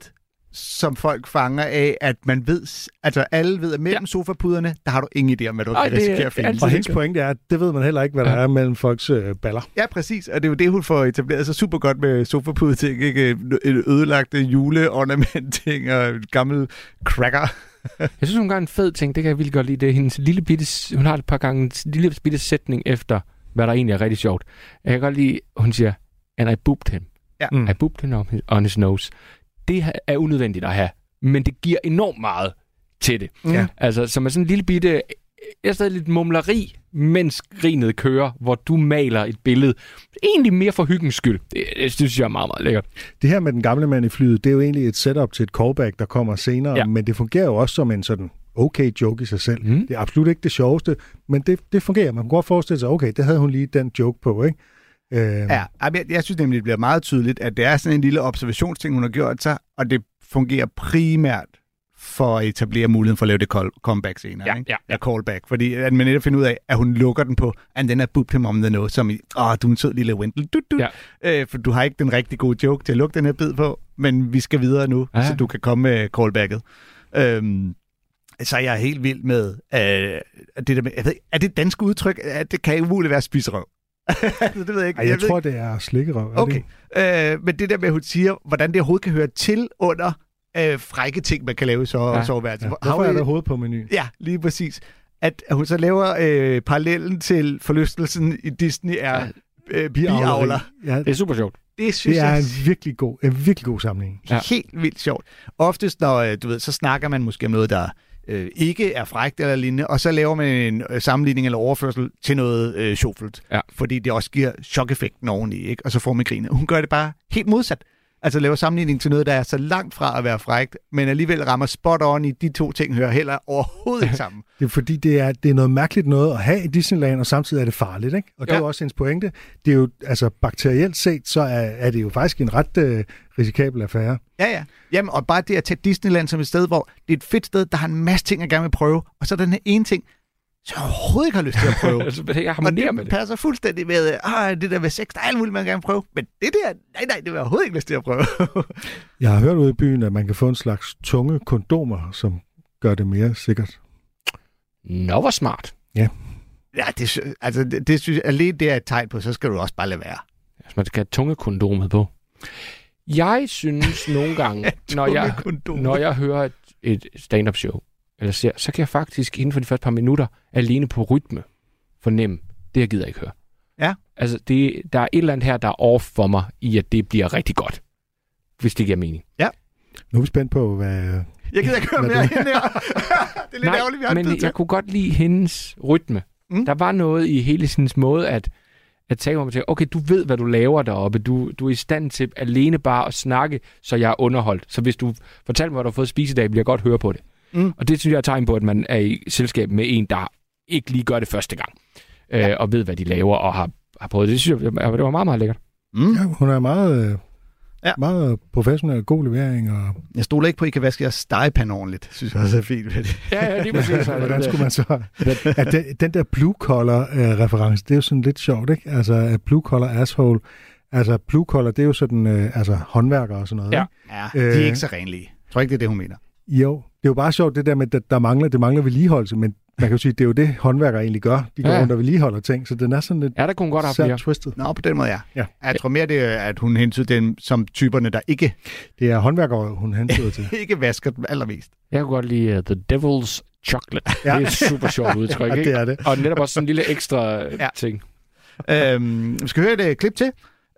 som folk fanger af, at man ved, altså alle ved, at mellem ja. sofapuderne, der har du ingen idé om, hvad du Ej, kan det er risikere at finde. Og hendes pointe er, at det ved man heller ikke, hvad der Ja. er mellem folks øh, baller. Ja, præcis. Og det er jo det, hun får etableret sig super godt med sofapudeting. Ikke? Et ødelagt juleornament-ting og et gammel cracker. Jeg synes, hun gør en fed ting. Det kan jeg virkelig godt lide. Det er hendes lille bitte... Hun har et par gange en lille bitte sætning efter, hvad der egentlig er rigtig sjovt. Jeg kan godt lide, hun siger, and I booped him. Ja. Mm. I booped him on his nose. Det er unødvendigt at have, men det giver enormt meget til det. Ja. Altså, som er sådan en lille bitte... Jeg stadig lidt mumleri, mens grinet kører, hvor du maler et billede. Egentlig mere for hyggens skyld. Det, det synes jeg er meget, meget lækkert. Det her med den gamle mand i flyet, det er jo egentlig et setup til et callback, der kommer senere, ja. men det fungerer jo også som en sådan okay joke i sig selv. Mm. Det er absolut ikke det sjoveste, men det, det fungerer. Man kan godt forestille sig, okay, det havde hun lige den joke på, ikke? Øh, Ja, jeg, jeg synes nemlig, det bliver meget tydeligt, at det er sådan en lille observationsting, hun har gjort sig, og det fungerer primært for at etablere muligheden for at lave det comeback senere. Ja, ikke? ja, ja. callback. Fordi at man netop finder ud af, at hun lukker den på, and then I booped him on the nose, som i, åh, du er en sød lille Wendell. Du, du. Ja. Øh, for du har ikke den rigtig gode joke til at lukke den her bid på, men vi skal videre nu, Ja. så du kan komme med callbacket. Øhm, så er jeg helt vild med, øh, det der med, jeg ved, er det et dansk udtryk? Ja, Det kan umuligt være spiserøv. det ved jeg ikke. Ej, jeg, ved tror, det er slikkerøv. er det Okay. ikke? Øh, men det der med, at hun siger, hvordan det overhovedet kan høre til under øh, frække ting, man kan lave i så, Ja. ja. soveværelset. Ja, Hvor- hvorfor har er der hoved på menuen? Ja, lige præcis. At hun så laver øh, parallellen til forlystelsen i Disney er øh, biavler. Ja, Det er super sjovt. Det synes det er jeg en virkelig god, en virkelig god samling. Ja. ja. helt vildt sjovt. Oftest, når øh, du ved, så snakker man måske om noget, der øh, ikke er frækt eller lignende, og så laver man en øh, sammenligning eller overførsel til noget øh, sjovfuldt. Ja. Fordi det også giver chok-effekten oveni, ikke? og så får man grinet. Hun gør det bare helt modsat. Altså laver sammenligning til noget, der er så langt fra at være frægt, men alligevel rammer spot on i de to ting, hører heller overhovedet ikke sammen. Det er fordi, det er, det er noget mærkeligt noget at have i Disneyland, og samtidig er det farligt, ikke? Og det er Ja. jo også hendes pointe. Det er jo, altså bakterielt set, så er, er det jo faktisk en ret øh, risikabel affære. Ja, ja. Jamen, og bare det at tage Disneyland som et sted, hvor det er et fedt sted, der har en masse ting, jeg gerne vil prøve, og så er den her ene ting, som jeg overhovedet ikke har lyst til at prøve. Altså, jeg og harmonerer det med det. passer fuldstændig med, ah, det der med sex, der er alt muligt, man gerne prøve. Men det der, nej, nej, det vil jeg overhovedet ikke lyst til at prøve. Jeg har hørt ude i byen, at man kan få en slags tunge kondomer, som gør det mere sikkert. Nå, hvor smart. ja, det, sy- altså, det, det synes jeg, alene det er et tegn på, så skal du også bare lade være. Altså, man skal have tungekondomet på. Jeg synes nogle gange, når jeg, når jeg hører et, et stand-up show, eller ser, så kan jeg faktisk inden for de første par minutter, alene på rytme, fornemme, det jeg gider ikke høre. Ja. Altså, det, der er et eller andet her, der er off for mig, i at det bliver rigtig godt. Hvis det giver mening. Nu er vi spændt på, hvad... Jeg gider ikke høre mere det- ind her. det er lidt ærgerligt, vi har men til. jeg kunne godt lide hendes rytme. Mm. Der var noget i hele hendes måde at, at tale om, at okay, du ved, hvad du laver deroppe. Du, du er i stand til alene bare at snakke, så jeg er underholdt. Så hvis du fortæller mig, hvad du har fået spise i dag, vil jeg godt høre på det. Mm. Og det synes jeg er tegn på, at man er i selskab med en, der ikke lige gør det første gang. Ja. Øh, og ved, hvad de laver og har, har prøvet det. Det synes jeg, det var meget, meget lækkert. Mm. Ja, hun er meget, øh, Ja. ja. meget professionel, god levering, og Jeg stoler ikke på, at I kan vaske jeres stegepande ordentligt. synes jeg også er fint ved det. Ja, ja, lige præcis. hvordan skulle man så... At den, den der blue collar øh, reference, det er jo sådan lidt sjovt, ikke? Altså, at blue collar asshole, altså blue collar, det er jo sådan, øh, altså håndværkere og sådan noget, Ja. ikke? Ja, de er Øh. ikke så renlige. Jeg tror ikke, det er det, hun mener. Jo, det er jo bare sjovt, det der med, at der mangler, det mangler vedligeholdelse, men man kan jo sige, det er jo det, håndværkere egentlig gør. De går Ja. rundt og vedligeholder ting, så den er sådan lidt Ja, der kunne godt have mere. twisted. Nå, på den måde, ja. Ja. Jeg tror mere, det er, at hun hentyder dem som typerne, der ikke, Det er håndværkere, hun hentyder til. ikke vasker dem allermest. Jeg kunne godt lide uh, The Devil's Chocolate. Ja. Det er et super sjovt udtryk, Ja, ikke? det er det. Og netop også sådan en lille ekstra Ja. ja. ting. øhm, vi skal høre et uh, klip til.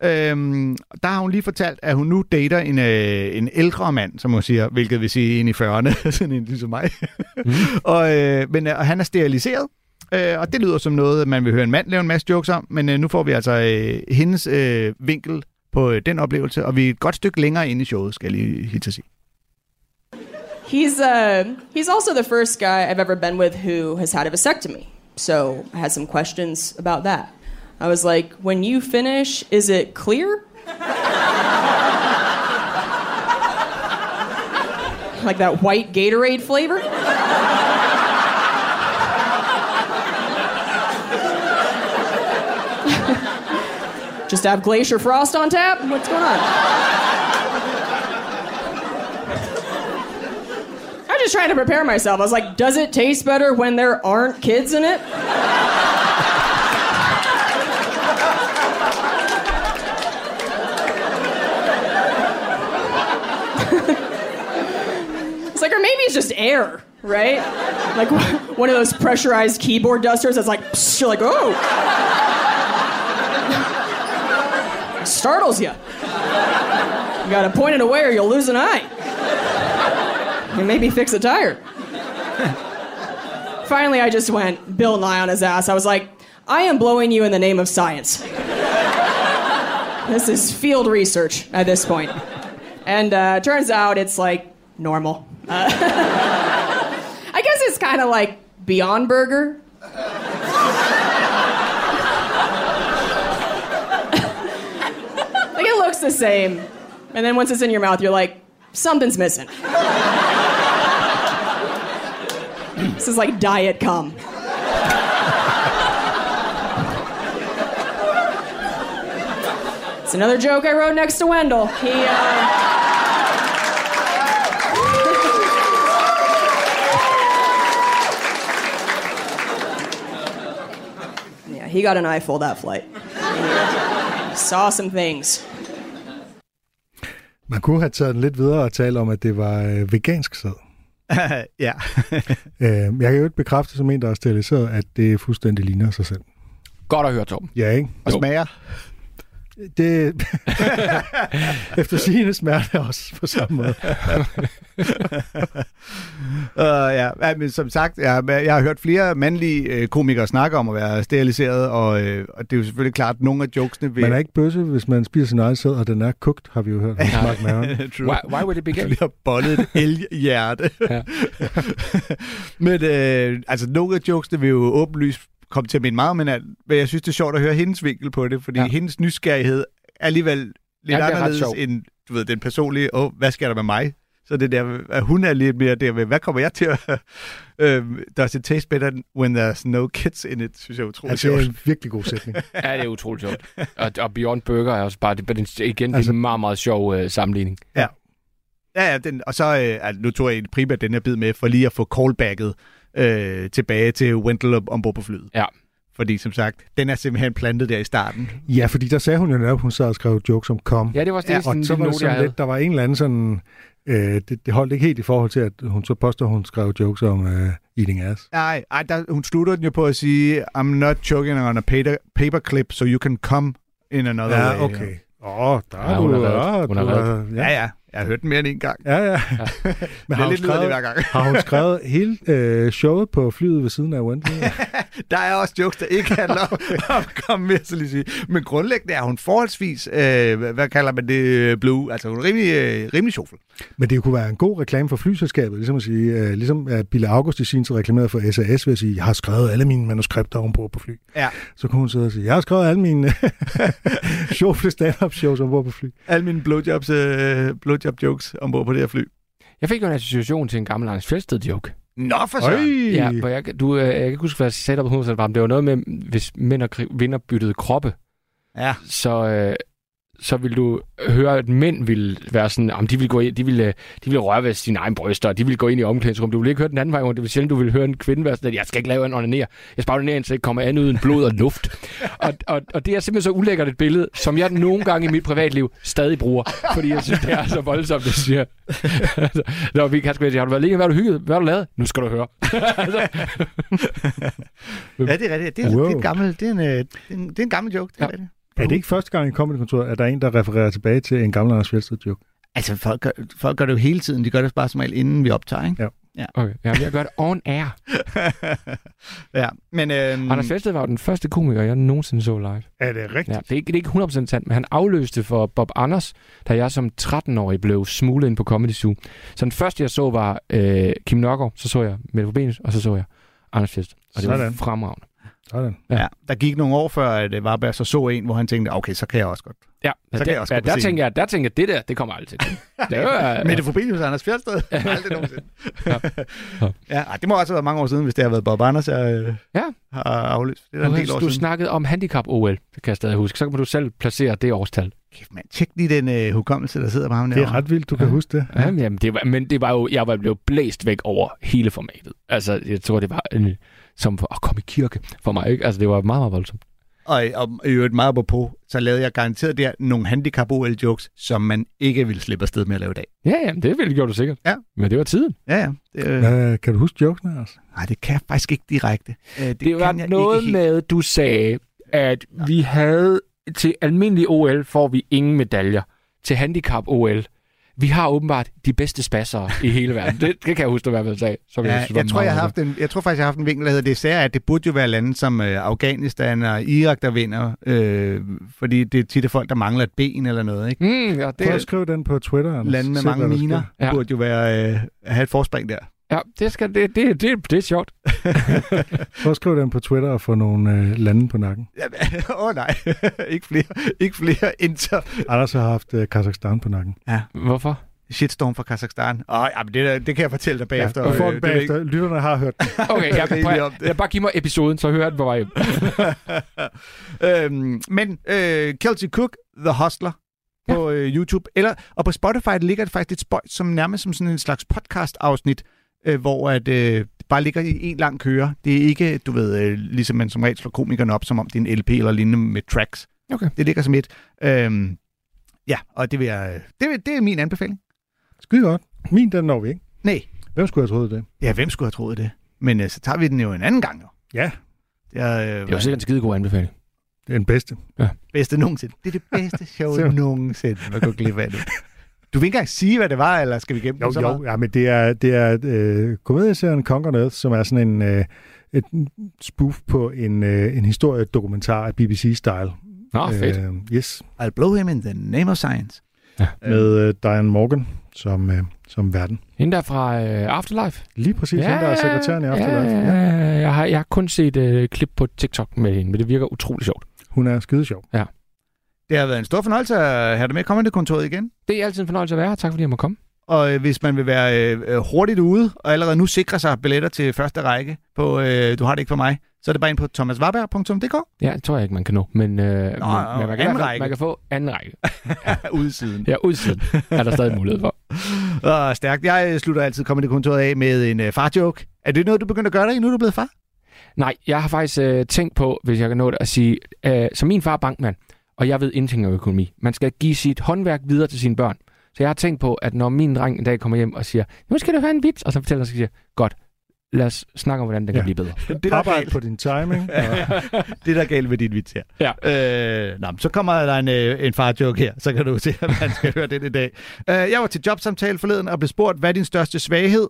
Øhm, der har hun lige fortalt, at hun nu dater en, øh, en ældre mand, som hun siger, hvilket vil sige en i 40'erne, sådan en ligesom mig. Mm. og, øh, men, øh, og han er steriliseret, øh, og det lyder som noget, man vil høre en mand lave en masse jokes om, men øh, nu får vi altså øh, hendes øh, vinkel på øh, den oplevelse, og vi er et godt stykke længere inde i showet, skal jeg lige hilse at sige. He's uh, he's also the first guy I've ever been with who has had a vasectomy. So I had some questions about that. I was like, when you finish, is it clear? like that white Gatorade flavor? Just have glacier frost on tap? What's going on? I was just trying to prepare myself. I was like, does it taste better when there aren't kids in it? it's like, or maybe it's just air, right? Like one of those pressurized keyboard dusters that's like, you're like, oh. Startles you. You gotta point it away or you'll lose an eye. And maybe fix a tire. Finally, I just went Bill Nye on his ass. I was like, I am blowing you in the name of science. this is field research at this point. And uh, turns out it's like normal. Uh, I guess it's kind of like Beyond Burger. like it looks the same. And then once it's in your mouth, you're like, something's missing. this is like diet cum. it's another joke I wrote next to Wendell. He, uh... he got an eyeful that flight. Saw some things. Man kunne have taget den lidt videre og tale om, at det var øh, vegansk sæd. ja. Øh, jeg kan jo ikke bekræfte som en, der er steriliseret, at det fuldstændig ligner sig selv. Godt at høre, Torben. Ja, ikke? Og Jo. smager. Det, efter sigende smerte også på samme måde. Uh, ja. ja, men som sagt, jeg, jeg har hørt flere mandlige øh, komikere snakke om at være steriliseret, og, øh, og det er jo selvfølgelig klart, at nogle af jokesene vil... Man er ikke bøsse, hvis man spiser sin egen sæd, og den er kogt, har vi jo hørt. True. Why, why would it be gay? bliver bollet et elhjerte. Men øh, altså, nogle af jokesene vil jo åbenlyst komme til at minde meget om hinanden, men jeg synes, det er sjovt at høre hendes vinkel på det, fordi Ja. ja. hendes nysgerrighed er alligevel lidt er ret anderledes sjovt. end du ved, den personlige, åh, hvad sker der med mig? Så det der, at hun er lidt mere der med, hvad kommer jeg til at... Øh, does it taste better when there's no kids in it, synes jeg er utroligt Altså, det er sjovt. en virkelig god sætning. Ja, det er utroligt sjovt. Og, og Beyond Burger er også bare, det, igen, det er Altså- en meget, meget sjov øh, sammenligning. Ja, ja den, og så, øh, altså, nu tog jeg primært den her bid med, for lige at få callbacket øh, tilbage til Wendell om- ombord på flyet. Ja. Fordi som sagt, den er simpelthen plantet der i starten. Ja, fordi der sagde hun jo netop, hun sad og skrev jokes om kom. Ja, det var også det, Ja, sådan og så var det sådan lidt, der var en eller anden sådan... Øh, det, det holdt ikke helt i forhold til, at hun så påstår, at hun skrev jokes om øh, eating ass. Nej, ej, der, hun slutter den jo på at sige, I'm not choking on a paper, paperclip, so you can come in another way. Ja, okay. Åh, oh, der Ja, er hun du... har reddet. ja, Hun du reddet. er- Ja, ja. Jeg har hørt den mere end en gang. Ja, ja. Ja. Men har hun, lidt det hver skrevet, gang. har hun skrevet hele øh, showet på flyet ved siden af Wendy? Der er også jokes, der ikke handler om at komme med, så lige sige. Men grundlæggende er hun forholdsvis, øh, hvad- kalder man det, blue. Altså hun er rimelig, øh, rimelig sjovfuld. Men det kunne være en god reklame for flyselskabet, ligesom at sige, øh, ligesom at Bille August i sin tid reklamerede for SAS ved at sige, jeg har skrevet alle mine manuskripter ombord på fly. Ja. Så kunne hun sidde og sige, jeg har skrevet alle mine sjovfle stand-up shows ombord på fly. Alle mine blowjobs, øh, blowjob jokes ombord på det her fly. Jeg fik jo en association til en gammel Anders Fjeldsted-joke. Nå for søren. Ja, hvor jeg, du, øh, jeg kan ikke huske, hvad jeg sagde der på 100 varme. Det var noget med, hvis mænd og kvinder byttede kroppe, Ja. så, øh, så vil du høre, at mænd vil være sådan, om de vil gå ind, de vil, øh, de vil røre ved sine egne bryster, og de vil gå ind i omklædningsrum. Du vil ikke høre den anden vej rundt. Det vil sjældent, du vil høre en kvinde være sådan, at jeg skal ikke lave en onanere. Jeg skal bare onanere, indtil det kommer andet uden blod og luft. og, og, og, det er simpelthen så ulækkert et billede, som jeg nogle gange i mit privatliv stadig bruger, fordi jeg synes, det er så voldsomt, det siger. Nå, vi kan sgu har du været længe, hvad har du hygget, hvad har du lavet? Nu skal du høre. Ja, det er rigtigt. Det er, Wow. det er, en, gammel, det er, en, det er, en, det er en gammel joke. Det er Ja. rigtigt. Er det ikke første gang i Comedy-kontoret, at der er en, der refererer tilbage til en gammel Anders Fjeldsted joke? Altså, folk gør, folk gør det jo hele tiden. De gør det bare som regel, inden vi optager, ikke? Okay, ja, jeg gør det on air. ja, men... Øhm, Anders Fjeldsted var jo den første komiker, jeg nogensinde så live. Er det rigtigt? Ja, det, er ikke, det er ikke 100% sandt, men han afløste for Bob Anders, da jeg som 13-årig blev smuglet ind på Comedy Zoo. Så den første, jeg så, var øh, Kim Nørgaard, så så jeg Mette Forbenius, og så så jeg Anders Fjeldsted. Og det var Sådan. fremragende. Sådan. ja, der gik nogle år før, at øh, Varberg så så en, hvor han tænkte, okay, så kan jeg også godt. Ja, Så kan der, jeg også ja, der, scenen. tænker jeg, der tænker jeg, det der, det kommer aldrig til. Det var, Mette Forbenius og Anders Fjeldsted? Aldrig nogensinde. Ja. ja. ja, det må også have været mange år siden, hvis det har været Bob Anders, jeg øh, Ja. har aflyst. Det er da en du, del år du siden. snakkede om handicap-OL, det kan jeg stadig huske. Så kan du selv placere det årstal. Kæft, mand. Tjek lige den øh, hukommelse, der sidder på ham Det er derovre. ret vildt, du kan Ja. huske det. Ja. Jamen, jamen, det var, men det var jo, jeg var blevet blæst væk over hele formatet. Altså, jeg tror, det var en, som for, at komme i kirke for mig. Ikke? Altså, det var meget, meget voldsomt. Og, og i øvrigt meget på, så lavede jeg garanteret der nogle handicap ol jokes som man ikke ville slippe afsted med at lave i dag. Ja, ja, det ville gjorde du sikkert. Ja. Men det var tiden. Ja, ja. Det, øh, Hvad, kan du huske jokesene, altså? Nej, det kan jeg faktisk ikke direkte. Øh, det, Det var noget ikke helt. med, du sagde, at vi havde til almindelig OL får vi ingen medaljer. Til handicap-OL, vi har åbenbart de bedste spassere i hele verden. Det, det kan jeg huske, hvert fald sagde. Som Ja, synes var jeg, tror, jeg, har haft en, jeg tror faktisk, jeg har haft en vinkel, der hedder det især, at det burde jo være lande som øh, Afghanistan og Irak, der vinder. Øh, fordi det er tit af folk, der mangler et ben eller noget. Ikke? Mm, ja, det, Prøv at skrive den på Twitter. Anders. Lande med mange miner ja. burde jo være, øh, have et forspring der. Ja, det, skal, det, det, det, det er sjovt. Prøv at skrive den på Twitter og få nogle øh, lande på nakken. Åh oh, nej, ikke flere, ikke flere inter Anders har haft øh, Kazakhstan på nakken. Hvorfor? shitstorm fra Kazakhstan. Åh, ja, men det, der- det kan jeg fortælle dig bagefter. du får den det er bagefter. Lytterne har hørt den. Okay, jeg, prøv, jeg, det. jeg bare give mig episoden, så hører jeg den på vej hjem. øhm, men øh, Kelsey Cook, The Hustler, på øh, YouTube. Eller, og på Spotify der ligger det faktisk lidt spøjt, som nærmest som sådan en slags podcast-afsnit, øh, hvor at, øh, det bare ligger i en lang køre. Det er ikke, du ved, øh, ligesom man som regel slår komikerne op, som om det er en LP eller lignende med tracks. Okay. Det ligger som et. Øhm, ja, og det, vil jeg, det, vil, det er min anbefaling. Skide godt. Min, den når vi ikke. Nej. Hvem skulle have troet det? Ja, hvem skulle have troet det? Men øh, så tager vi den jo en anden gang, jo. Ja. Det er, øh, Det var sikkert en skide god anbefaling. Den bedste. Bedste nogensinde. Det er det bedste show nogensinde, man kunne glip af det. Du vil ikke engang sige, hvad det var, eller skal vi gemme Jo, det så jo, meget? ja, men det er, det er øh, komedieserien Conquer Earth, som er sådan en øh, et spoof på en, øh, en historiedokumentar af BBC-style. Nå, fedt. Øh, yes, I'll blow him in the name of science. med øh, Diane Morgan som, øh, som verden. Hende der fra øh, Afterlife. Lige præcis, ja, hende, der er sekretæren i Afterlife. Ja, Ja. ja. Jeg, har, jeg har kun set øh, klip på TikTok med hende, men det virker utrolig sjovt. Hun er skide sjov. Det har været en stor fornøjelse at have dig med. Kom ind kontoret igen. Det er altid en fornøjelse at være her. Tak fordi jeg må komme. Og øh, hvis man vil være øh, øh, hurtigt ude, og allerede nu sikre sig billetter til første række på øh, Du har det ikke for mig, så er det bare ind på thomasvarberg.dk Ja, det tror jeg ikke, man kan nå. Men, øh, men, men man, kan, anden række. man kan få anden række. udsiden. Ja, udsiden er der stadig mulighed for. Og stærkt. Jeg øh, slutter altid kontoret af med en øh, far-joke. Er det noget, du begynder at gøre dig, nu er du blevet far? Nej, jeg har faktisk øh, tænkt på, hvis jeg kan nå det, at sige, øh, som min far er bankmand, og jeg ved ingenting om økonomi. Man skal give sit håndværk videre til sine børn. Så jeg har tænkt på, at når min dreng en dag kommer hjem og siger, nu skal du have en vits, og så fortæller han, så siger, godt, lad os snakke om, hvordan den Ja. kan blive bedre. Det, der er Arbejde galt, på din timing. det der er galt med din vits her. Ja. Øh, nå, så kommer der en, øh, en far-joke her, så kan du se, at man skal høre den i dag. Øh, jeg var til jobsamtale forleden og blev spurgt, hvad er din største svaghed?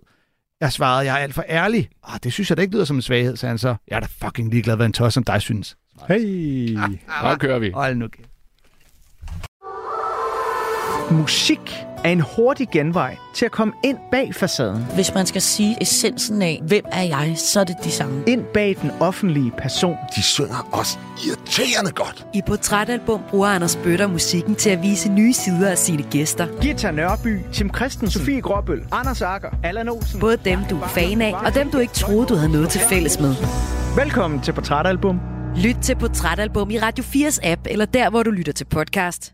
Jeg svarede, jeg er alt for ærlig. Ah, det synes jeg da ikke lyder som en svaghed, sagde han så. Jeg er da fucking ligeglad, hvad en tos som dig synes. Hey! Så kører vi. Hold nu kæft. Musik er en hurtig genvej til at komme ind bag facaden. Hvis man skal sige essensen af, hvem er jeg, så er det de samme. Ind bag den offentlige person. De synger også irriterende godt. I Portrætalbum bruger Anders Bøtter musikken til at vise nye sider af sine gæster. Gita Nørby, Tim Christen, Sofie Gråbøl, Anders Akker, Allan Olsen. Både dem, du er fan af, og dem, du ikke troede, du havde noget til fælles med. Velkommen til Portrætalbum. Lyt til Portrætalbum i Radio 4's app, eller der, hvor du lytter til podcast.